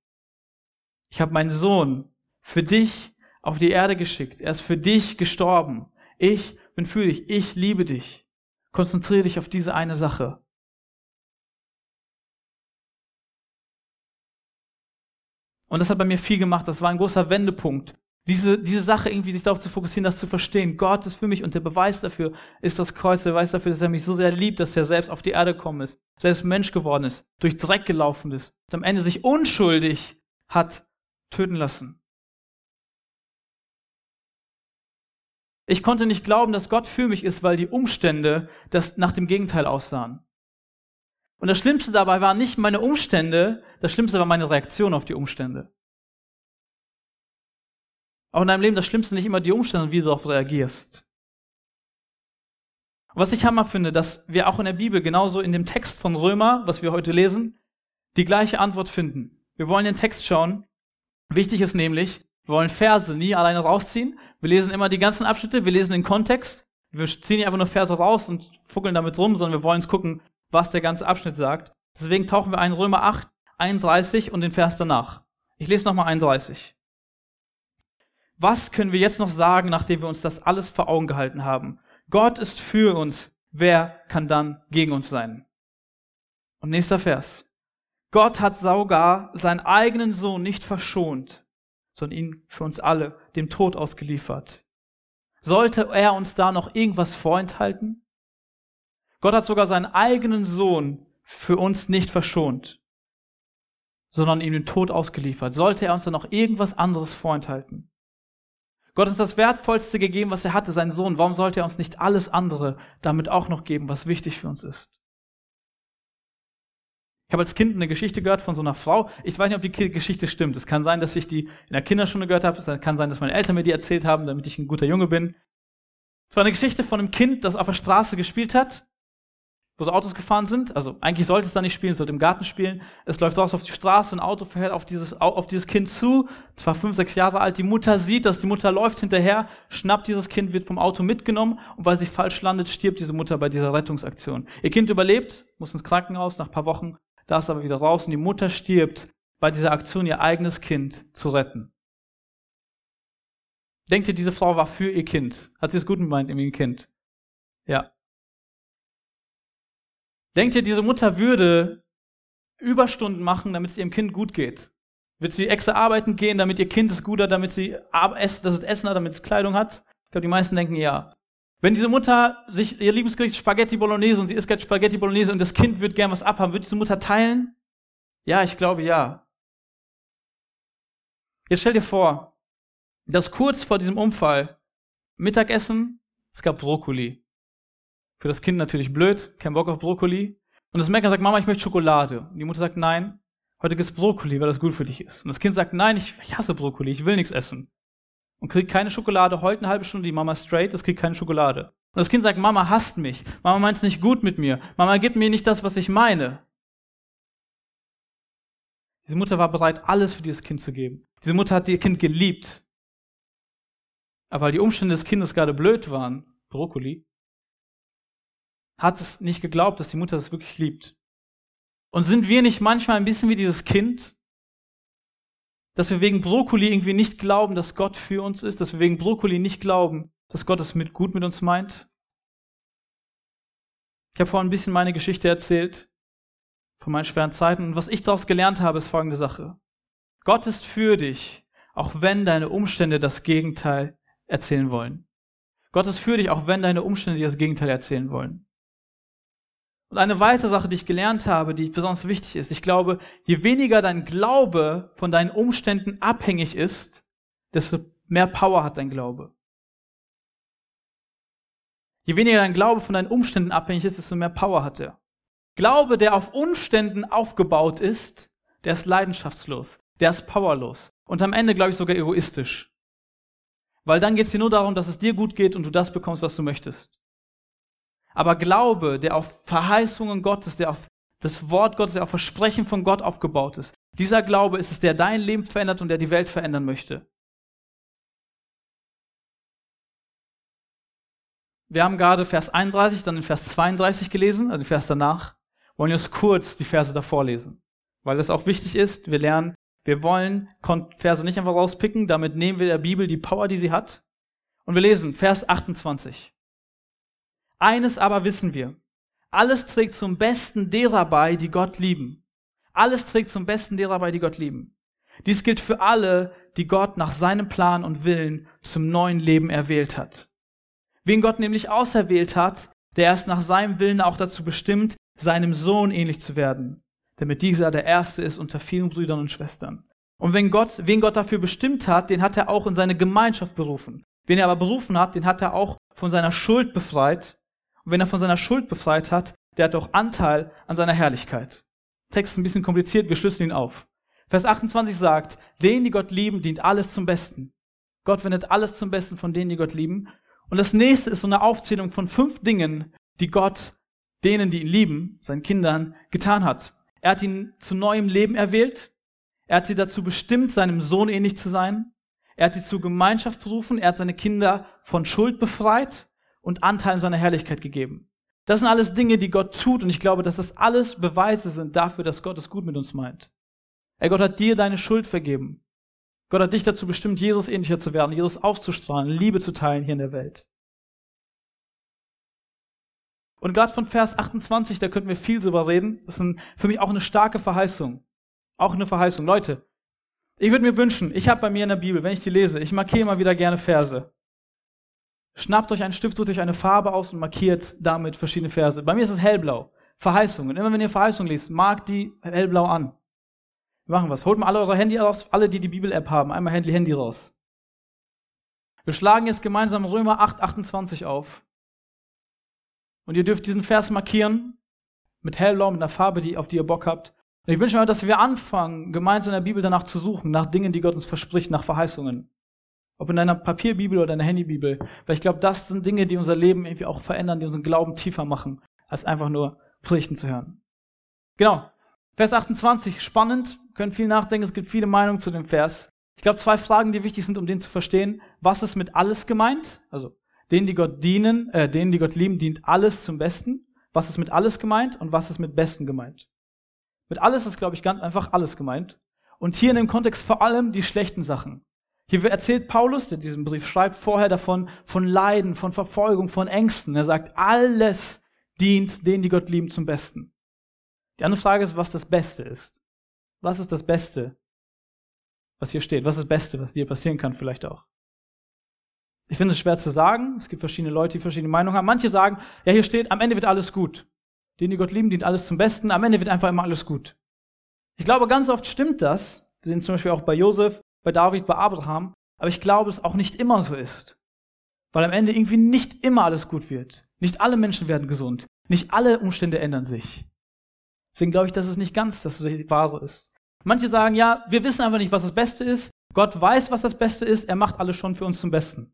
Ich habe meinen Sohn für dich auf die Erde geschickt. Er ist für dich gestorben. Ich bin für dich. Ich liebe dich. Konzentriere dich auf diese eine Sache. Und das hat bei mir viel gemacht. Das war ein großer Wendepunkt. Diese, diese Sache irgendwie, sich darauf zu fokussieren, das zu verstehen. Gott ist für mich und der Beweis dafür ist das Kreuz. Der Beweis dafür, dass er mich so sehr liebt, dass er selbst auf die Erde gekommen ist, selbst Mensch geworden ist, durch Dreck gelaufen ist und am Ende sich unschuldig hat töten lassen. Ich konnte nicht glauben, dass Gott für mich ist, weil die Umstände das nach dem Gegenteil aussahen. Und das Schlimmste dabei waren nicht meine Umstände, das Schlimmste war meine Reaktion auf die Umstände. Auch in deinem Leben das Schlimmste nicht immer die Umstände, wie du darauf reagierst. Und was ich hammer finde, dass wir auch in der Bibel, genauso in dem Text von Römer, was wir heute lesen, die gleiche Antwort finden. Wir wollen den Text schauen. Wichtig ist nämlich, wir wollen Verse nie alleine rausziehen. Wir lesen immer die ganzen Abschnitte, wir lesen den Kontext. Wir ziehen nicht einfach nur Verse raus und fuckeln damit rum, sondern wir wollen gucken, was der ganze Abschnitt sagt. Deswegen tauchen wir ein Römer 8, 31 und den Vers danach. Ich lese nochmal 31. Was können wir jetzt noch sagen, nachdem wir uns das alles vor Augen gehalten haben? Gott ist für uns. Wer kann dann gegen uns sein? Und nächster Vers. Gott hat sogar seinen eigenen Sohn nicht verschont, sondern ihn für uns alle dem Tod ausgeliefert. Sollte er uns da noch irgendwas vorenthalten? Gott hat sogar seinen eigenen Sohn für uns nicht verschont, sondern ihm den Tod ausgeliefert. Sollte er uns dann noch irgendwas anderes vorenthalten? Gott uns das Wertvollste gegeben, was er hatte, seinen Sohn. Warum sollte er uns nicht alles andere damit auch noch geben, was wichtig für uns ist? Ich habe als Kind eine Geschichte gehört von so einer Frau. Ich weiß nicht, ob die Geschichte stimmt. Es kann sein, dass ich die in der Kinderstunde gehört habe. Es kann sein, dass meine Eltern mir die erzählt haben, damit ich ein guter Junge bin. Es war eine Geschichte von einem Kind, das auf der Straße gespielt hat wo so Autos gefahren sind. Also eigentlich sollte es da nicht spielen, es sollte im Garten spielen. Es läuft raus auf die Straße, ein Auto fährt auf dieses, auf dieses Kind zu. Es war fünf, sechs Jahre alt. Die Mutter sieht das, die Mutter läuft hinterher, schnappt dieses Kind, wird vom Auto mitgenommen und weil sie falsch landet, stirbt diese Mutter bei dieser Rettungsaktion. Ihr Kind überlebt, muss ins Krankenhaus nach paar Wochen, da ist aber wieder raus und die Mutter stirbt bei dieser Aktion, ihr eigenes Kind zu retten. Denkt ihr, diese Frau war für ihr Kind? Hat sie es gut gemeint in ihrem Kind? Ja. Denkt ihr, diese Mutter würde Überstunden machen, damit es ihrem Kind gut geht? Wird sie extra arbeiten gehen, damit ihr Kind es gut hat, damit sie dass es Essen hat, damit es Kleidung hat? Ich glaube, die meisten denken ja. Wenn diese Mutter sich ihr Lieblingsgericht Spaghetti Bolognese und sie isst gerade Spaghetti Bolognese und das Kind wird gern was abhaben, wird diese Mutter teilen? Ja, ich glaube ja. Jetzt stell dir vor, dass kurz vor diesem Unfall Mittagessen, es gab Brokkoli. Für das Kind natürlich blöd, kein Bock auf Brokkoli. Und das Mecker sagt, Mama, ich möchte Schokolade. Und die Mutter sagt, nein, heute gibt's Brokkoli, weil das gut für dich ist. Und das Kind sagt, nein, ich, ich hasse Brokkoli, ich will nichts essen. Und kriegt keine Schokolade, heute eine halbe Stunde die Mama straight, das kriegt keine Schokolade. Und das Kind sagt, Mama hasst mich. Mama meint es nicht gut mit mir. Mama gibt mir nicht das, was ich meine. Diese Mutter war bereit, alles für dieses Kind zu geben. Diese Mutter hat ihr Kind geliebt. Aber weil die Umstände des Kindes gerade blöd waren, Brokkoli, hat es nicht geglaubt, dass die Mutter es wirklich liebt. Und sind wir nicht manchmal ein bisschen wie dieses Kind, dass wir wegen Brokkoli irgendwie nicht glauben, dass Gott für uns ist, dass wir wegen Brokkoli nicht glauben, dass Gott es mit gut mit uns meint? Ich habe vorhin ein bisschen meine Geschichte erzählt von meinen schweren Zeiten und was ich daraus gelernt habe, ist folgende Sache. Gott ist für dich, auch wenn deine Umstände das Gegenteil erzählen wollen. Gott ist für dich, auch wenn deine Umstände dir das Gegenteil erzählen wollen. Und eine weitere Sache, die ich gelernt habe, die besonders wichtig ist, ich glaube, je weniger dein Glaube von deinen Umständen abhängig ist, desto mehr Power hat dein Glaube. Je weniger dein Glaube von deinen Umständen abhängig ist, desto mehr Power hat er. Glaube, der auf Umständen aufgebaut ist, der ist leidenschaftslos, der ist powerlos und am Ende, glaube ich, sogar egoistisch. Weil dann geht es dir nur darum, dass es dir gut geht und du das bekommst, was du möchtest. Aber Glaube, der auf Verheißungen Gottes, der auf das Wort Gottes, der auf Versprechen von Gott aufgebaut ist, dieser Glaube ist es, der dein Leben verändert und der die Welt verändern möchte. Wir haben gerade Vers 31, dann den Vers 32 gelesen, also den Vers danach. Wollen wir uns kurz die Verse davor lesen. Weil das auch wichtig ist. Wir lernen, wir wollen Verse nicht einfach rauspicken, damit nehmen wir der Bibel die Power, die sie hat. Und wir lesen Vers 28. Eines aber wissen wir. Alles trägt zum Besten derer bei, die Gott lieben. Alles trägt zum Besten derer bei, die Gott lieben. Dies gilt für alle, die Gott nach seinem Plan und Willen zum neuen Leben erwählt hat. Wen Gott nämlich auserwählt hat, der ist nach seinem Willen auch dazu bestimmt, seinem Sohn ähnlich zu werden, damit dieser der Erste ist unter vielen Brüdern und Schwestern. Und wenn Gott, wen Gott dafür bestimmt hat, den hat er auch in seine Gemeinschaft berufen. Wen er aber berufen hat, den hat er auch von seiner Schuld befreit. Und wenn er von seiner Schuld befreit hat, der hat auch Anteil an seiner Herrlichkeit. Text ist ein bisschen kompliziert, wir schlüsseln ihn auf. Vers 28 sagt, denen, die Gott lieben, dient alles zum Besten. Gott wendet alles zum Besten von denen, die Gott lieben. Und das nächste ist so eine Aufzählung von fünf Dingen, die Gott denen, die ihn lieben, seinen Kindern, getan hat. Er hat ihn zu neuem Leben erwählt. Er hat sie dazu bestimmt, seinem Sohn ähnlich zu sein. Er hat sie zur Gemeinschaft berufen. Er hat seine Kinder von Schuld befreit und Anteil in seiner Herrlichkeit gegeben. Das sind alles Dinge, die Gott tut und ich glaube, dass das alles Beweise sind dafür, dass Gott es gut mit uns meint. Er Gott hat dir deine Schuld vergeben. Gott hat dich dazu bestimmt, Jesus ähnlicher zu werden, Jesus aufzustrahlen, Liebe zu teilen hier in der Welt. Und gerade von Vers 28, da könnten wir viel drüber reden. Das ist für mich auch eine starke Verheißung. Auch eine Verheißung. Leute, ich würde mir wünschen, ich habe bei mir in der Bibel, wenn ich die lese, ich markiere immer wieder gerne Verse. Schnappt euch einen Stift, sucht euch eine Farbe aus und markiert damit verschiedene Verse. Bei mir ist es hellblau. Verheißungen. Immer wenn ihr Verheißungen liest, markt die hellblau an. Wir machen was. Holt mal alle eure Handy raus, alle, die die Bibel-App haben. Einmal Handy, Handy raus. Wir schlagen jetzt gemeinsam Römer 8, 28 auf. Und ihr dürft diesen Vers markieren. Mit hellblau, mit einer Farbe, die, auf die ihr Bock habt. Und ich wünsche mir, dass wir anfangen, gemeinsam in der Bibel danach zu suchen, nach Dingen, die Gott uns verspricht, nach Verheißungen. Ob in deiner Papierbibel oder deiner Handybibel. Weil ich glaube, das sind Dinge, die unser Leben irgendwie auch verändern, die unseren Glauben tiefer machen, als einfach nur Predigten zu hören. Genau. Vers 28, spannend, können viel nachdenken, es gibt viele Meinungen zu dem Vers. Ich glaube, zwei Fragen, die wichtig sind, um den zu verstehen. Was ist mit alles gemeint? Also, denen, die Gott dienen, äh, denen, die Gott lieben, dient alles zum Besten. Was ist mit alles gemeint und was ist mit Besten gemeint? Mit alles ist, glaube ich, ganz einfach alles gemeint. Und hier in dem Kontext vor allem die schlechten Sachen. Hier erzählt Paulus, der diesen Brief schreibt, vorher davon, von Leiden, von Verfolgung, von Ängsten. Er sagt, alles dient denen, die Gott lieben, zum Besten. Die andere Frage ist, was das Beste ist. Was ist das Beste, was hier steht? Was ist das Beste, was dir passieren kann, vielleicht auch? Ich finde es schwer zu sagen. Es gibt verschiedene Leute, die verschiedene Meinungen haben. Manche sagen, ja, hier steht, am Ende wird alles gut. Den, die Gott lieben, dient alles zum Besten. Am Ende wird einfach immer alles gut. Ich glaube, ganz oft stimmt das. Wir sehen zum Beispiel auch bei Josef, bei David, bei Abraham. Aber ich glaube, es auch nicht immer so ist. Weil am Ende irgendwie nicht immer alles gut wird. Nicht alle Menschen werden gesund. Nicht alle Umstände ändern sich. Deswegen glaube ich, dass es nicht ganz das Wahre ist. Manche sagen, ja, wir wissen einfach nicht, was das Beste ist. Gott weiß, was das Beste ist. Er macht alles schon für uns zum Besten.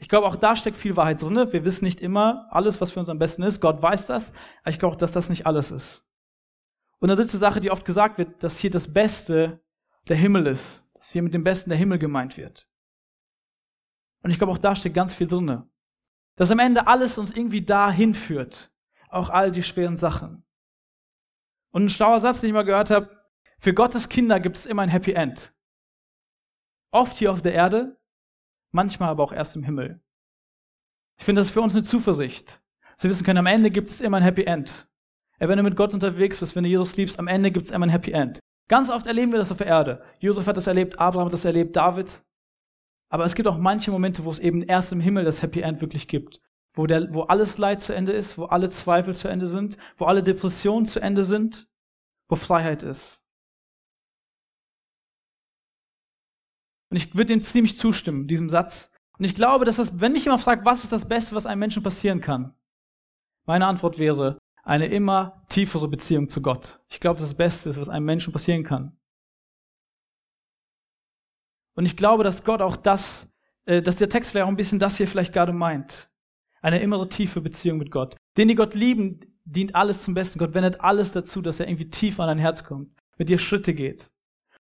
Ich glaube, auch da steckt viel Wahrheit drin. Wir wissen nicht immer alles, was für uns am besten ist. Gott weiß das. Aber ich glaube dass das nicht alles ist. Und eine dritte Sache, die oft gesagt wird, dass hier das Beste der Himmel ist. Dass hier mit dem Besten der Himmel gemeint wird. Und ich glaube, auch da steckt ganz viel drin. Dass am Ende alles uns irgendwie dahin führt. Auch all die schweren Sachen. Und ein schlauer Satz, den ich mal gehört habe, für Gottes Kinder gibt es immer ein Happy End. Oft hier auf der Erde, manchmal aber auch erst im Himmel. Ich finde das für uns eine Zuversicht. Sie wissen können, am Ende gibt es immer ein Happy End. Wenn du mit Gott unterwegs bist, wenn du Jesus liebst, am Ende gibt es immer ein Happy End. Ganz oft erleben wir das auf der Erde. Josef hat das erlebt, Abraham hat das erlebt, David. Aber es gibt auch manche Momente, wo es eben erst im Himmel das Happy End wirklich gibt. Wo, der, wo alles Leid zu Ende ist, wo alle Zweifel zu Ende sind, wo alle Depressionen zu Ende sind, wo Freiheit ist. Und ich würde dem ziemlich zustimmen, diesem Satz. Und ich glaube, dass das, wenn mich jemand fragt, was ist das Beste, was einem Menschen passieren kann? Meine Antwort wäre, eine immer tiefere Beziehung zu Gott. Ich glaube, das, Beste ist, was einem Menschen passieren kann. Und ich glaube, dass Gott auch das, äh, dass der Text vielleicht auch ein bisschen das hier vielleicht gerade meint. Eine immer tiefe Beziehung mit Gott. Den, die Gott lieben, dient alles zum Besten. Gott wendet alles dazu, dass er irgendwie tief an dein Herz kommt, mit dir Schritte geht.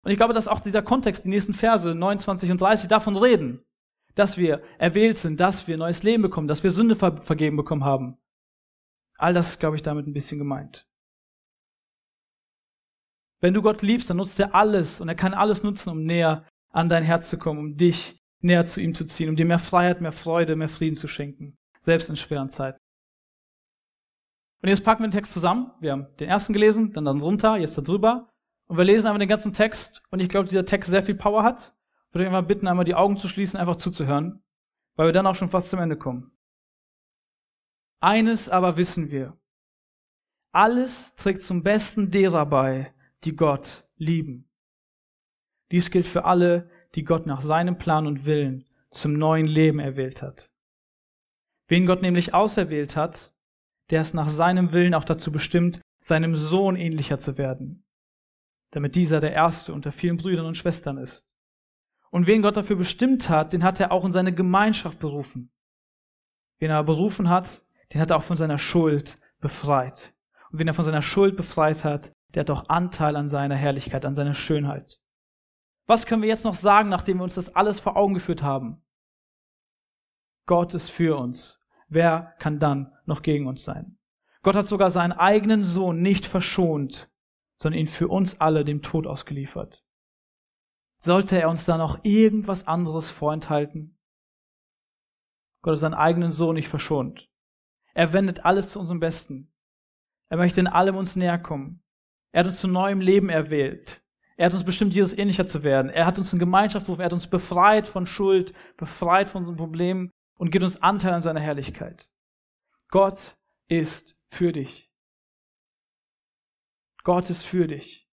Und ich glaube, dass auch dieser Kontext, die nächsten Verse 29 und 30 davon reden, dass wir erwählt sind, dass wir neues Leben bekommen, dass wir Sünde ver vergeben bekommen haben. All das ist, glaube ich, damit ein bisschen gemeint. Wenn du Gott liebst, dann nutzt er alles und er kann alles nutzen, um näher an dein Herz zu kommen, um dich näher zu ihm zu ziehen, um dir mehr Freiheit, mehr Freude, mehr Frieden zu schenken, selbst in schweren Zeiten. Und jetzt packen wir den Text zusammen. Wir haben den ersten gelesen, dann dann runter, jetzt da drüber. Und wir lesen einfach den ganzen Text und ich glaube, dieser Text sehr viel Power hat. Ich würde euch einfach bitten, einmal die Augen zu schließen, einfach zuzuhören, weil wir dann auch schon fast zum Ende kommen. Eines aber wissen wir. Alles trägt zum Besten derer bei, die Gott lieben. Dies gilt für alle, die Gott nach seinem Plan und Willen zum neuen Leben erwählt hat. Wen Gott nämlich auserwählt hat, der ist nach seinem Willen auch dazu bestimmt, seinem Sohn ähnlicher zu werden, damit dieser der Erste unter vielen Brüdern und Schwestern ist. Und wen Gott dafür bestimmt hat, den hat er auch in seine Gemeinschaft berufen. Wen er berufen hat, den hat er auch von seiner Schuld befreit. Und wen er von seiner Schuld befreit hat, der hat auch Anteil an seiner Herrlichkeit, an seiner Schönheit. Was können wir jetzt noch sagen, nachdem wir uns das alles vor Augen geführt haben? Gott ist für uns. Wer kann dann noch gegen uns sein? Gott hat sogar seinen eigenen Sohn nicht verschont, sondern ihn für uns alle dem Tod ausgeliefert. Sollte er uns da noch irgendwas anderes vorenthalten? Gott hat seinen eigenen Sohn nicht verschont. Er wendet alles zu unserem Besten. Er möchte in allem uns näher kommen. Er hat uns zu neuem Leben erwählt. Er hat uns bestimmt, Jesus ähnlicher zu werden. Er hat uns in Gemeinschaft gerufen. Er hat uns befreit von Schuld, befreit von unseren Problemen und gibt uns Anteil an seiner Herrlichkeit. Gott ist für dich. Gott ist für dich.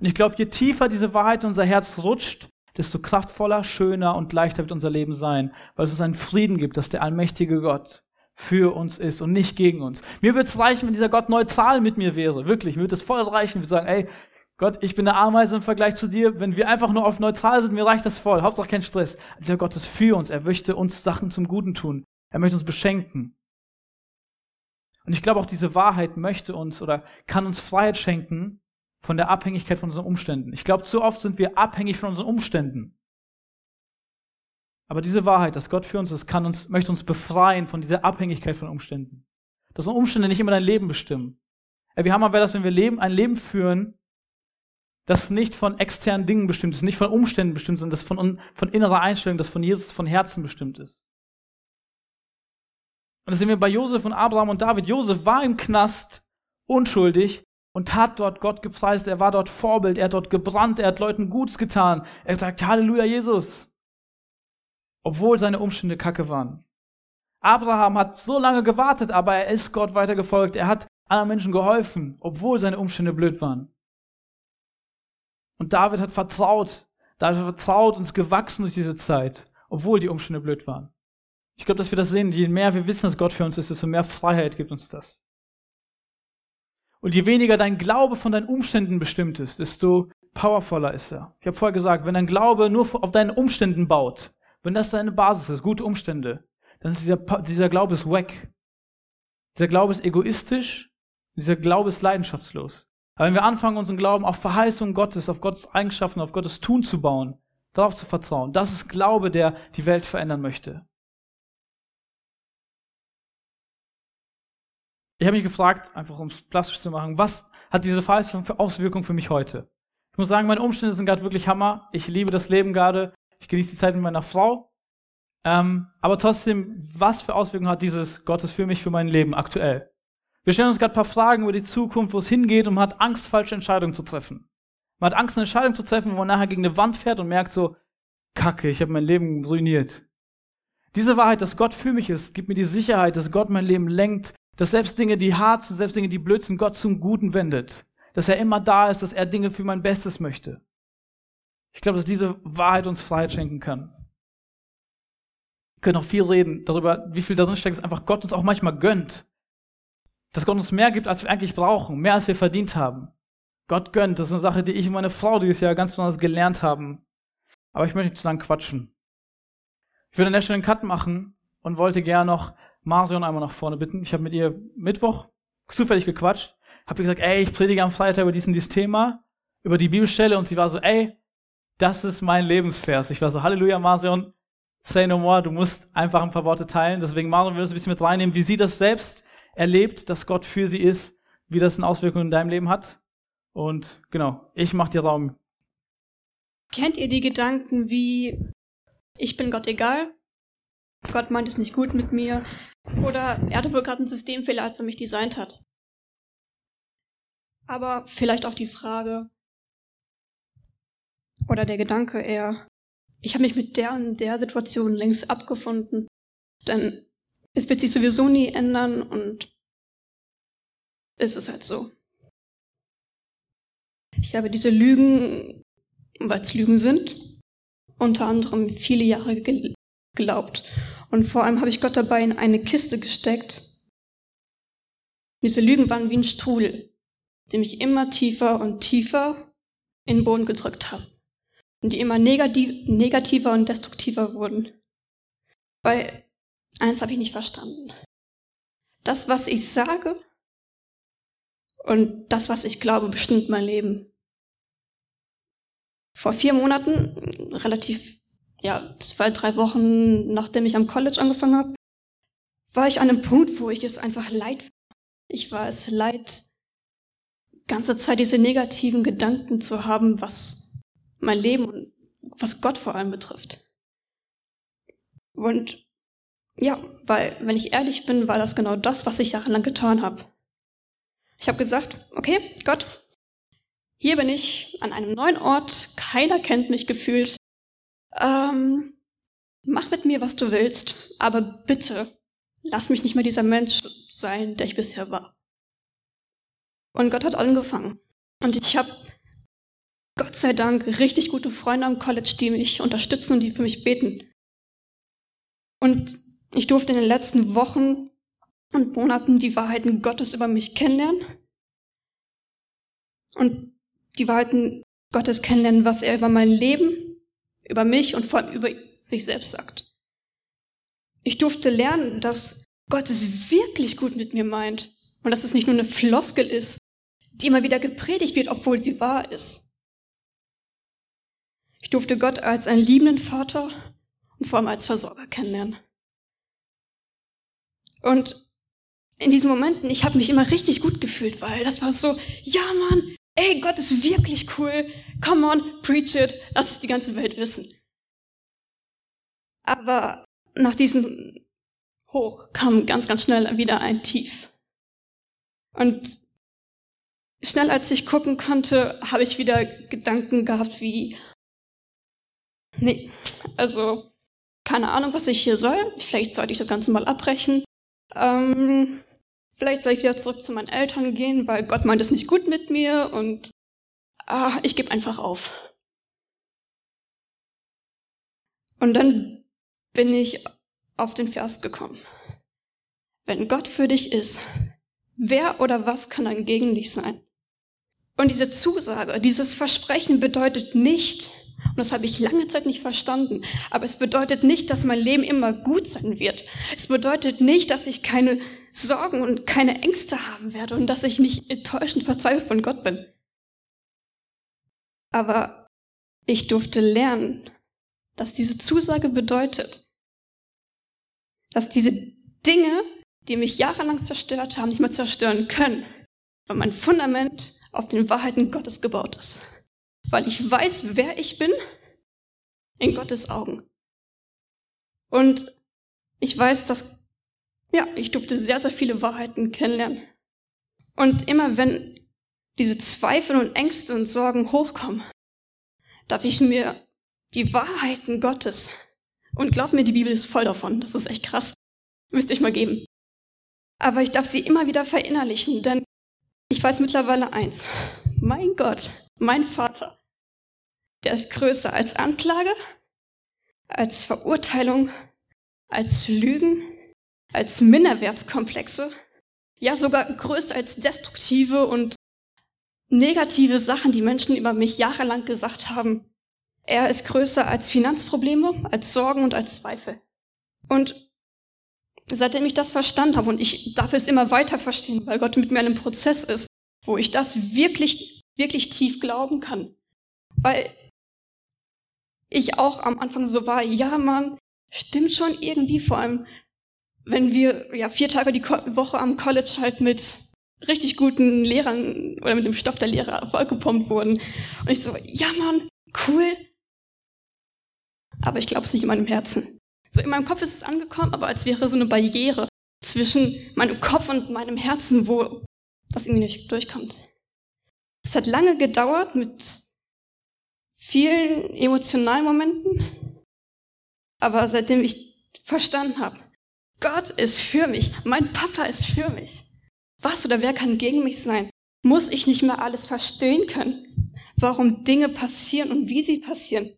Und ich glaube, je tiefer diese Wahrheit in unser Herz rutscht, desto kraftvoller, schöner und leichter wird unser Leben sein, weil es uns einen Frieden gibt, dass der allmächtige Gott für uns ist und nicht gegen uns. Mir würde es reichen, wenn dieser Gott neutral mit mir wäre. Wirklich, mir würde es voll reichen, wir sagen, ey, Gott, ich bin eine Ameise im Vergleich zu dir. Wenn wir einfach nur auf neutral sind, mir reicht das voll. Hauptsache kein Stress. Dieser Gott ist für uns. Er möchte uns Sachen zum Guten tun. Er möchte uns beschenken. Und ich glaube auch diese Wahrheit möchte uns oder kann uns Freiheit schenken von der Abhängigkeit von unseren Umständen. Ich glaube, zu oft sind wir abhängig von unseren Umständen. Aber diese Wahrheit, dass Gott für uns ist, kann uns, möchte uns befreien von dieser Abhängigkeit von Umständen. Dass Umstände nicht immer dein Leben bestimmen. Wir haben aber das, wenn wir leben, ein Leben führen, das nicht von externen Dingen bestimmt ist, nicht von Umständen bestimmt, sondern das von, von innerer Einstellung, das von Jesus von Herzen bestimmt ist. Und das sehen wir bei Josef und Abraham und David. Josef war im Knast unschuldig und hat dort Gott gepreist. Er war dort Vorbild. Er hat dort gebrannt. Er hat Leuten Gutes getan. Er sagt, Halleluja, Jesus obwohl seine Umstände kacke waren. Abraham hat so lange gewartet, aber er ist Gott weiter gefolgt. Er hat anderen Menschen geholfen, obwohl seine Umstände blöd waren. Und David hat vertraut. David hat vertraut und ist gewachsen durch diese Zeit, obwohl die Umstände blöd waren. Ich glaube, dass wir das sehen. Je mehr wir wissen, dass Gott für uns ist, desto mehr Freiheit gibt uns das. Und je weniger dein Glaube von deinen Umständen bestimmt ist, desto powervoller ist er. Ich habe vorher gesagt, wenn dein Glaube nur auf deinen Umständen baut, wenn das deine Basis ist, gute Umstände, dann ist dieser, dieser Glaube ist wack. Dieser Glaube ist egoistisch, dieser Glaube ist leidenschaftslos. Aber wenn wir anfangen, unseren Glauben auf Verheißung Gottes, auf Gottes Eigenschaften, auf Gottes Tun zu bauen, darauf zu vertrauen, das ist Glaube, der die Welt verändern möchte. Ich habe mich gefragt, einfach um es plastisch zu machen, was hat diese Verheißung für Auswirkungen für mich heute? Ich muss sagen, meine Umstände sind gerade wirklich Hammer. Ich liebe das Leben gerade. Ich genieße die Zeit mit meiner Frau. Ähm, aber trotzdem, was für Auswirkungen hat dieses Gottes für mich, für mein Leben aktuell? Wir stellen uns gerade ein paar Fragen über die Zukunft, wo es hingeht und man hat Angst, falsche Entscheidungen zu treffen. Man hat Angst, eine Entscheidung zu treffen, wo man nachher gegen eine Wand fährt und merkt so, Kacke, ich habe mein Leben ruiniert. Diese Wahrheit, dass Gott für mich ist, gibt mir die Sicherheit, dass Gott mein Leben lenkt, dass selbst Dinge, die hart sind, selbst Dinge, die blöd sind, Gott zum Guten wendet. Dass er immer da ist, dass er Dinge für mein Bestes möchte. Ich glaube, dass diese Wahrheit uns Freiheit schenken kann. Wir können auch viel reden darüber, wie viel darin steckt, dass einfach Gott uns auch manchmal gönnt. Dass Gott uns mehr gibt, als wir eigentlich brauchen, mehr als wir verdient haben. Gott gönnt, das ist eine Sache, die ich und meine Frau dieses Jahr ganz besonders gelernt haben. Aber ich möchte nicht zu lang quatschen. Ich würde an der Stelle einen Cut machen und wollte gerne noch Marsion einmal nach vorne bitten. Ich habe mit ihr Mittwoch zufällig gequatscht, habe gesagt, ey, ich predige am Freitag über diesen dieses Thema, über die Bibelstelle und sie war so, ey, das ist mein Lebensvers. Ich war so, Halleluja, Marsion, say no more, du musst einfach ein paar Worte teilen. Deswegen Marsion will das ein bisschen mit reinnehmen, wie sie das selbst erlebt, dass Gott für sie ist, wie das eine Auswirkung in deinem Leben hat. Und genau, ich mach dir Raum. Kennt ihr die Gedanken wie, ich bin Gott egal? Gott meint es nicht gut mit mir. Oder er hatte wohl gerade einen Systemfehler, als er mich designt hat. Aber vielleicht auch die Frage oder der Gedanke eher, ich habe mich mit der und der Situation längst abgefunden, denn es wird sich sowieso nie ändern und es ist halt so. Ich habe diese Lügen, weil es Lügen sind, unter anderem viele Jahre geglaubt. Und vor allem habe ich Gott dabei in eine Kiste gesteckt. Diese Lügen waren wie ein Strudel, die mich immer tiefer und tiefer in den Boden gedrückt haben. Und die immer negativer und destruktiver wurden. Weil eins habe ich nicht verstanden. Das, was ich sage und das, was ich glaube, bestimmt mein Leben. Vor vier Monaten, relativ ja, zwei, drei Wochen nachdem ich am College angefangen habe, war ich an einem Punkt, wo ich es einfach leid war. Ich war es leid, ganze Zeit diese negativen Gedanken zu haben, was mein Leben und was Gott vor allem betrifft. Und ja, weil, wenn ich ehrlich bin, war das genau das, was ich jahrelang getan habe. Ich habe gesagt, okay, Gott, hier bin ich an einem neuen Ort, keiner kennt mich gefühlt, ähm, mach mit mir, was du willst, aber bitte lass mich nicht mehr dieser Mensch sein, der ich bisher war. Und Gott hat angefangen. Und ich habe Gott sei Dank richtig gute Freunde am College, die mich unterstützen und die für mich beten. Und ich durfte in den letzten Wochen und Monaten die Wahrheiten Gottes über mich kennenlernen. Und die Wahrheiten Gottes kennenlernen, was er über mein Leben über mich und vor allem über sich selbst sagt. Ich durfte lernen, dass Gott es wirklich gut mit mir meint und dass es nicht nur eine Floskel ist, die immer wieder gepredigt wird, obwohl sie wahr ist. Ich durfte Gott als einen liebenden Vater und vor allem als Versorger kennenlernen. Und in diesen Momenten, ich habe mich immer richtig gut gefühlt, weil das war so, ja Mann, ey, Gott ist wirklich cool. Come on, preach it. Lass es die ganze Welt wissen. Aber nach diesem Hoch kam ganz, ganz schnell wieder ein Tief. Und schnell als ich gucken konnte, habe ich wieder Gedanken gehabt wie, nee, also keine Ahnung, was ich hier soll. Vielleicht sollte ich das Ganze mal abbrechen. Ähm, Vielleicht soll ich wieder zurück zu meinen Eltern gehen, weil Gott meint es nicht gut mit mir und ah, ich gebe einfach auf. Und dann bin ich auf den Vers gekommen. Wenn Gott für dich ist, wer oder was kann dann gegen dich sein? Und diese Zusage, dieses Versprechen bedeutet nicht, Und das habe ich lange Zeit nicht verstanden. Aber es bedeutet nicht, dass mein Leben immer gut sein wird. Es bedeutet nicht, dass ich keine Sorgen und keine Ängste haben werde und dass ich nicht enttäuscht und verzweifelt von Gott bin. Aber ich durfte lernen, dass diese Zusage bedeutet, dass diese Dinge, die mich jahrelang zerstört haben, nicht mehr zerstören können, weil mein Fundament auf den Wahrheiten Gottes gebaut ist. Weil ich weiß, wer ich bin in Gottes Augen. Und ich weiß, dass, ja, ich durfte sehr, sehr viele Wahrheiten kennenlernen. Und immer wenn diese Zweifel und Ängste und Sorgen hochkommen, darf ich mir die Wahrheiten Gottes, und glaub mir, die Bibel ist voll davon, das ist echt krass, müsst ihr euch mal geben. Aber ich darf sie immer wieder verinnerlichen, denn ich weiß mittlerweile eins. Mein Gott, mein Vater, der ist größer als Anklage, als Verurteilung, als Lügen, als Minderwertskomplexe, ja sogar größer als destruktive und negative Sachen, die Menschen über mich jahrelang gesagt haben. Er ist größer als Finanzprobleme, als Sorgen und als Zweifel. Und seitdem ich das verstanden habe, und ich darf es immer weiter verstehen, weil Gott mit mir in einem Prozess ist, wo ich das wirklich, wirklich tief glauben kann. Weil ich auch am Anfang so war, ja Mann, stimmt schon irgendwie, vor allem wenn wir ja vier Tage die Woche am College halt mit richtig guten Lehrern oder mit dem Stoff der Lehrer vollgepumpt wurden. Und ich so, ja Mann, cool. Aber ich glaube es nicht in meinem Herzen. So in meinem Kopf ist es angekommen, aber als wäre so eine Barriere zwischen meinem Kopf und meinem Herzen, wo das irgendwie nicht durchkommt. Es hat lange gedauert mit vielen emotionalen Momenten, aber seitdem ich verstanden habe, Gott ist für mich, mein Papa ist für mich, was oder wer kann gegen mich sein? Muss ich nicht mehr alles verstehen können? Warum Dinge passieren und wie sie passieren?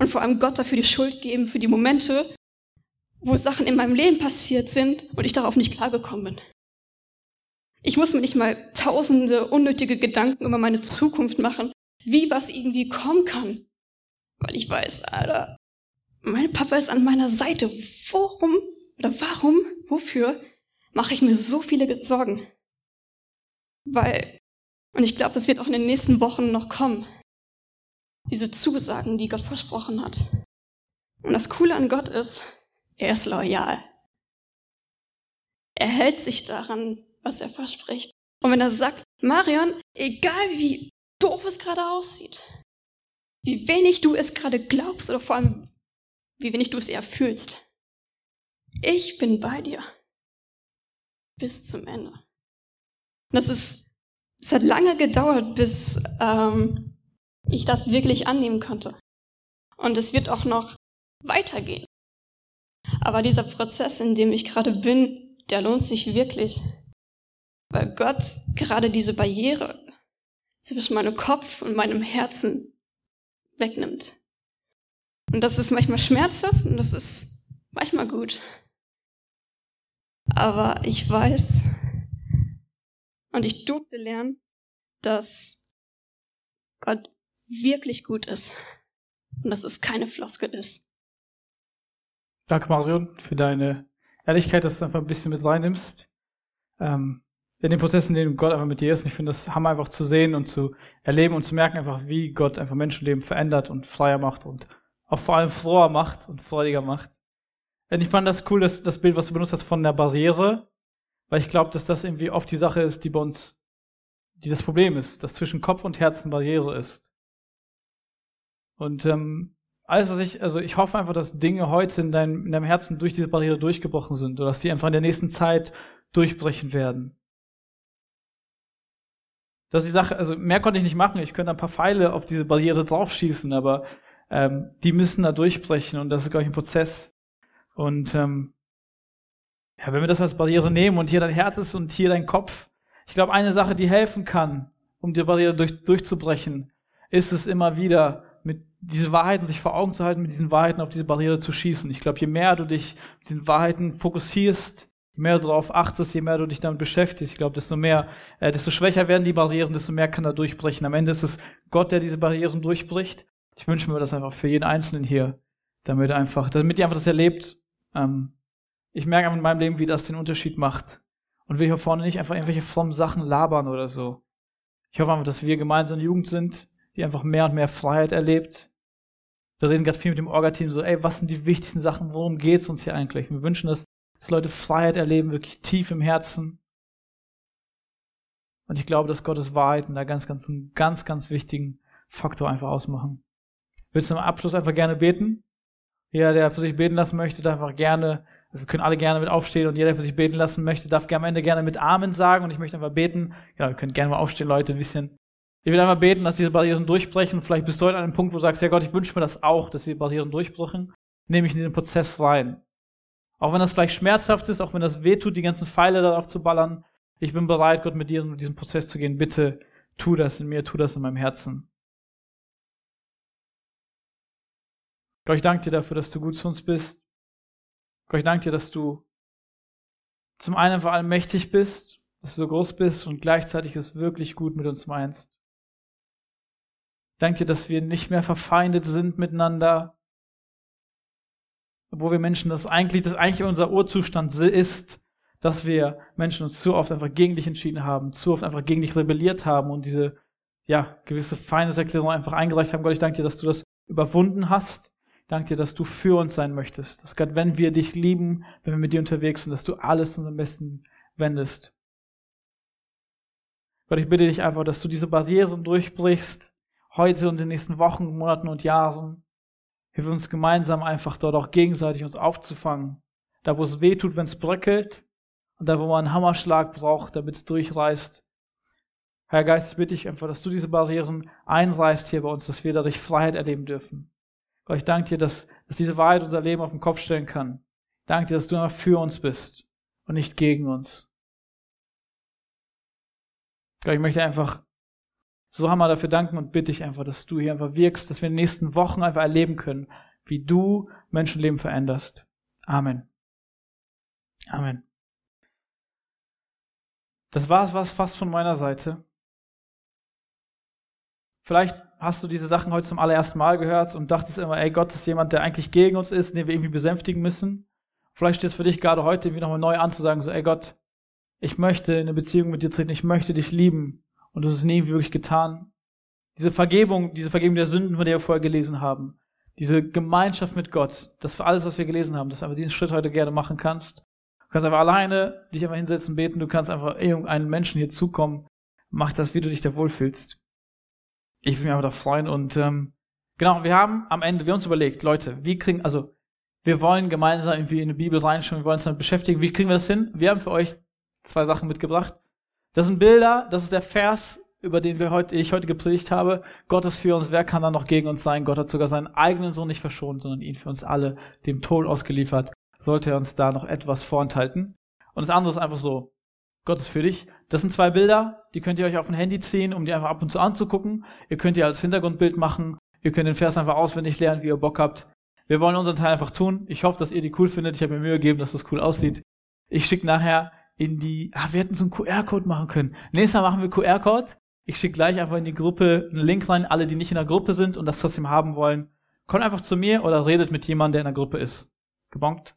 Und vor allem Gott dafür die Schuld geben für die Momente, wo Sachen in meinem Leben passiert sind und ich darauf nicht klargekommen bin. Ich muss mir nicht mal tausende unnötige Gedanken über meine Zukunft machen, wie was irgendwie kommen kann. Weil ich weiß, Alter, mein Papa ist an meiner Seite. Worum oder warum, wofür mache ich mir so viele Sorgen? Weil, und ich glaube, das wird auch in den nächsten Wochen noch kommen, diese Zusagen, die Gott versprochen hat. Und das Coole an Gott ist, er ist loyal. Er hält sich daran, was er verspricht. Und wenn er sagt, Marion, egal wie doof es gerade aussieht, wie wenig du es gerade glaubst oder vor allem wie wenig du es eher fühlst, ich bin bei dir bis zum Ende. Und das ist, es hat lange gedauert, bis ähm, ich das wirklich annehmen konnte. Und es wird auch noch weitergehen. Aber dieser Prozess, in dem ich gerade bin, der lohnt sich wirklich. Weil Gott gerade diese Barriere zwischen meinem Kopf und meinem Herzen wegnimmt. Und das ist manchmal schmerzhaft und das ist manchmal gut. Aber ich weiß, und ich durfte lernen, dass Gott wirklich gut ist und dass es keine Floskel ist. Danke, Marion, für deine Ehrlichkeit, dass du einfach ein bisschen mit reinnimmst. Ähm, in den Prozessen, in denen Gott einfach mit dir ist. Und ich finde das Hammer einfach zu sehen und zu erleben und zu merken einfach, wie Gott einfach Menschenleben verändert und freier macht und auch vor allem froher macht und freudiger macht. Und ich fand das cool, dass das Bild, was du benutzt hast von der Barriere, weil ich glaube, dass das irgendwie oft die Sache ist, die bei uns, die das Problem ist, dass zwischen Kopf und Herzen Barriere ist. Und ähm, alles, was ich, also ich hoffe einfach, dass Dinge heute in deinem, in deinem Herzen durch diese Barriere durchgebrochen sind oder dass die einfach in der nächsten Zeit durchbrechen werden. Das ist die Sache, also mehr konnte ich nicht machen. Ich könnte ein paar Pfeile auf diese Barriere draufschießen, aber ähm, die müssen da durchbrechen und das ist, glaube ich, ein Prozess. Und ähm, ja, wenn wir das als Barriere nehmen und hier dein Herz ist und hier dein Kopf, ich glaube, eine Sache, die helfen kann, um die Barriere durch, durchzubrechen, ist es immer wieder, mit diesen Wahrheiten sich vor Augen zu halten, mit diesen Wahrheiten auf diese Barriere zu schießen. Ich glaube, je mehr du dich mit diesen Wahrheiten fokussierst, mehr du darauf achtest, je mehr du dich damit beschäftigst, ich glaube, desto mehr, äh, desto schwächer werden die Barrieren, desto mehr kann er durchbrechen. Am Ende ist es Gott, der diese Barrieren durchbricht. Ich wünsche mir das einfach für jeden Einzelnen hier, damit einfach, damit ihr einfach das erlebt. Ähm, ich merke einfach in meinem Leben, wie das den Unterschied macht. Und will hier vorne nicht einfach irgendwelche frommen Sachen labern oder so. Ich hoffe einfach, dass wir gemeinsam Jugend sind, die einfach mehr und mehr Freiheit erlebt. Wir reden gerade viel mit dem Orga-Team so, ey, was sind die wichtigsten Sachen? Worum geht's uns hier eigentlich? Wir wünschen, dass, dass Leute Freiheit erleben, wirklich tief im Herzen. Und ich glaube, dass Gottes Wahrheiten da ganz, ganz, einen ganz, ganz wichtigen Faktor einfach ausmachen. Willst du am Abschluss einfach gerne beten? Jeder, der für sich beten lassen möchte, darf einfach gerne, wir können alle gerne mit aufstehen und jeder, der für sich beten lassen möchte, darf am Ende gerne mit Amen sagen und ich möchte einfach beten. Ja, wir können gerne mal aufstehen, Leute, ein bisschen. Ich will einfach beten, dass diese Barrieren durchbrechen. Vielleicht bist du heute an einem Punkt, wo du sagst, ja Gott, ich wünsche mir das auch, dass diese Barrieren durchbrechen. Nehme ich in diesen Prozess rein. Auch wenn das vielleicht schmerzhaft ist, auch wenn das wehtut, die ganzen Pfeile darauf zu ballern, ich bin bereit, Gott mit dir in diesen Prozess zu gehen. Bitte tu das in mir, tu das in meinem Herzen. Gott, ich danke dir dafür, dass du gut zu uns bist. Gott, ich danke dir, dass du zum einen vor allem mächtig bist, dass du so groß bist und gleichzeitig es wirklich gut mit uns meinst. Danke dir, dass wir nicht mehr verfeindet sind miteinander, obwohl wir Menschen das eigentlich, das eigentlich unser Urzustand ist, dass wir Menschen uns zu oft einfach gegen dich entschieden haben, zu oft einfach gegen dich rebelliert haben und diese, ja, gewisse Feindeserklärung einfach eingereicht haben. Gott, ich danke dir, dass du das überwunden hast danke dir, dass du für uns sein möchtest. Dass Gott, wenn wir dich lieben, wenn wir mit dir unterwegs sind, dass du alles uns am besten wendest. Gott, ich bitte dich einfach, dass du diese Barrieren durchbrichst, heute und in den nächsten Wochen, Monaten und Jahren. Hilf uns gemeinsam einfach dort auch gegenseitig uns aufzufangen. Da, wo es weh tut, wenn es bröckelt, und da, wo man einen Hammerschlag braucht, damit es durchreißt. Herr Geist, ich bitte dich einfach, dass du diese Barrieren einreißt hier bei uns, dass wir dadurch Freiheit erleben dürfen. Gott, ich danke dir, dass, dass diese Wahrheit unser Leben auf den Kopf stellen kann. Ich danke dir, dass du immer für uns bist und nicht gegen uns. Gott, ich möchte einfach so hammer dafür danken und bitte dich einfach, dass du hier einfach wirkst, dass wir in den nächsten Wochen einfach erleben können, wie du Menschenleben veränderst. Amen. Amen. Das war es fast von meiner Seite. Vielleicht hast du diese Sachen heute zum allerersten Mal gehört und dachtest immer, ey, Gott ist jemand, der eigentlich gegen uns ist, den wir irgendwie besänftigen müssen. Vielleicht steht es für dich gerade heute irgendwie nochmal neu an zu sagen, so, ey Gott, ich möchte in eine Beziehung mit dir treten, ich möchte dich lieben. Und das ist nie wirklich getan. Diese Vergebung, diese Vergebung der Sünden, von der wir vorher gelesen haben, diese Gemeinschaft mit Gott, das für alles, was wir gelesen haben, dass du einfach diesen Schritt heute gerne machen kannst. Du kannst einfach alleine dich einfach hinsetzen, beten, du kannst einfach irgendeinen Menschen hier zukommen. Mach das, wie du dich da wohlfühlst ich will mich einfach da freuen und ähm, genau, wir haben am Ende, wir haben uns überlegt, Leute, wie kriegen, also wir wollen gemeinsam irgendwie in die Bibel reinschauen, wir wollen uns damit beschäftigen, wie kriegen wir das hin? Wir haben für euch zwei Sachen mitgebracht. Das sind Bilder, das ist der Vers, über den wir heute, ich heute gepredigt habe. Gott ist für uns, wer kann da noch gegen uns sein? Gott hat sogar seinen eigenen Sohn nicht verschont, sondern ihn für uns alle dem Tod ausgeliefert. Sollte er uns da noch etwas vorenthalten? Und das andere ist einfach so, Gott ist für dich. Das sind zwei Bilder, die könnt ihr euch auf ein Handy ziehen, um die einfach ab und zu anzugucken. Ihr könnt ihr als Hintergrundbild machen. Ihr könnt den Vers einfach auswendig lernen, wie ihr Bock habt. Wir wollen unseren Teil einfach tun. Ich hoffe, dass ihr die cool findet. Ich habe mir Mühe gegeben, dass das cool aussieht. Ich schicke nachher in die, ah, wir hätten so einen QR-Code machen können. Nächstes Mal machen wir QR-Code. Ich schicke gleich einfach in die Gruppe einen Link rein, alle, die nicht in der Gruppe sind und das trotzdem haben wollen. Kommt einfach zu mir oder redet mit jemandem, der in der Gruppe ist. Gebongt?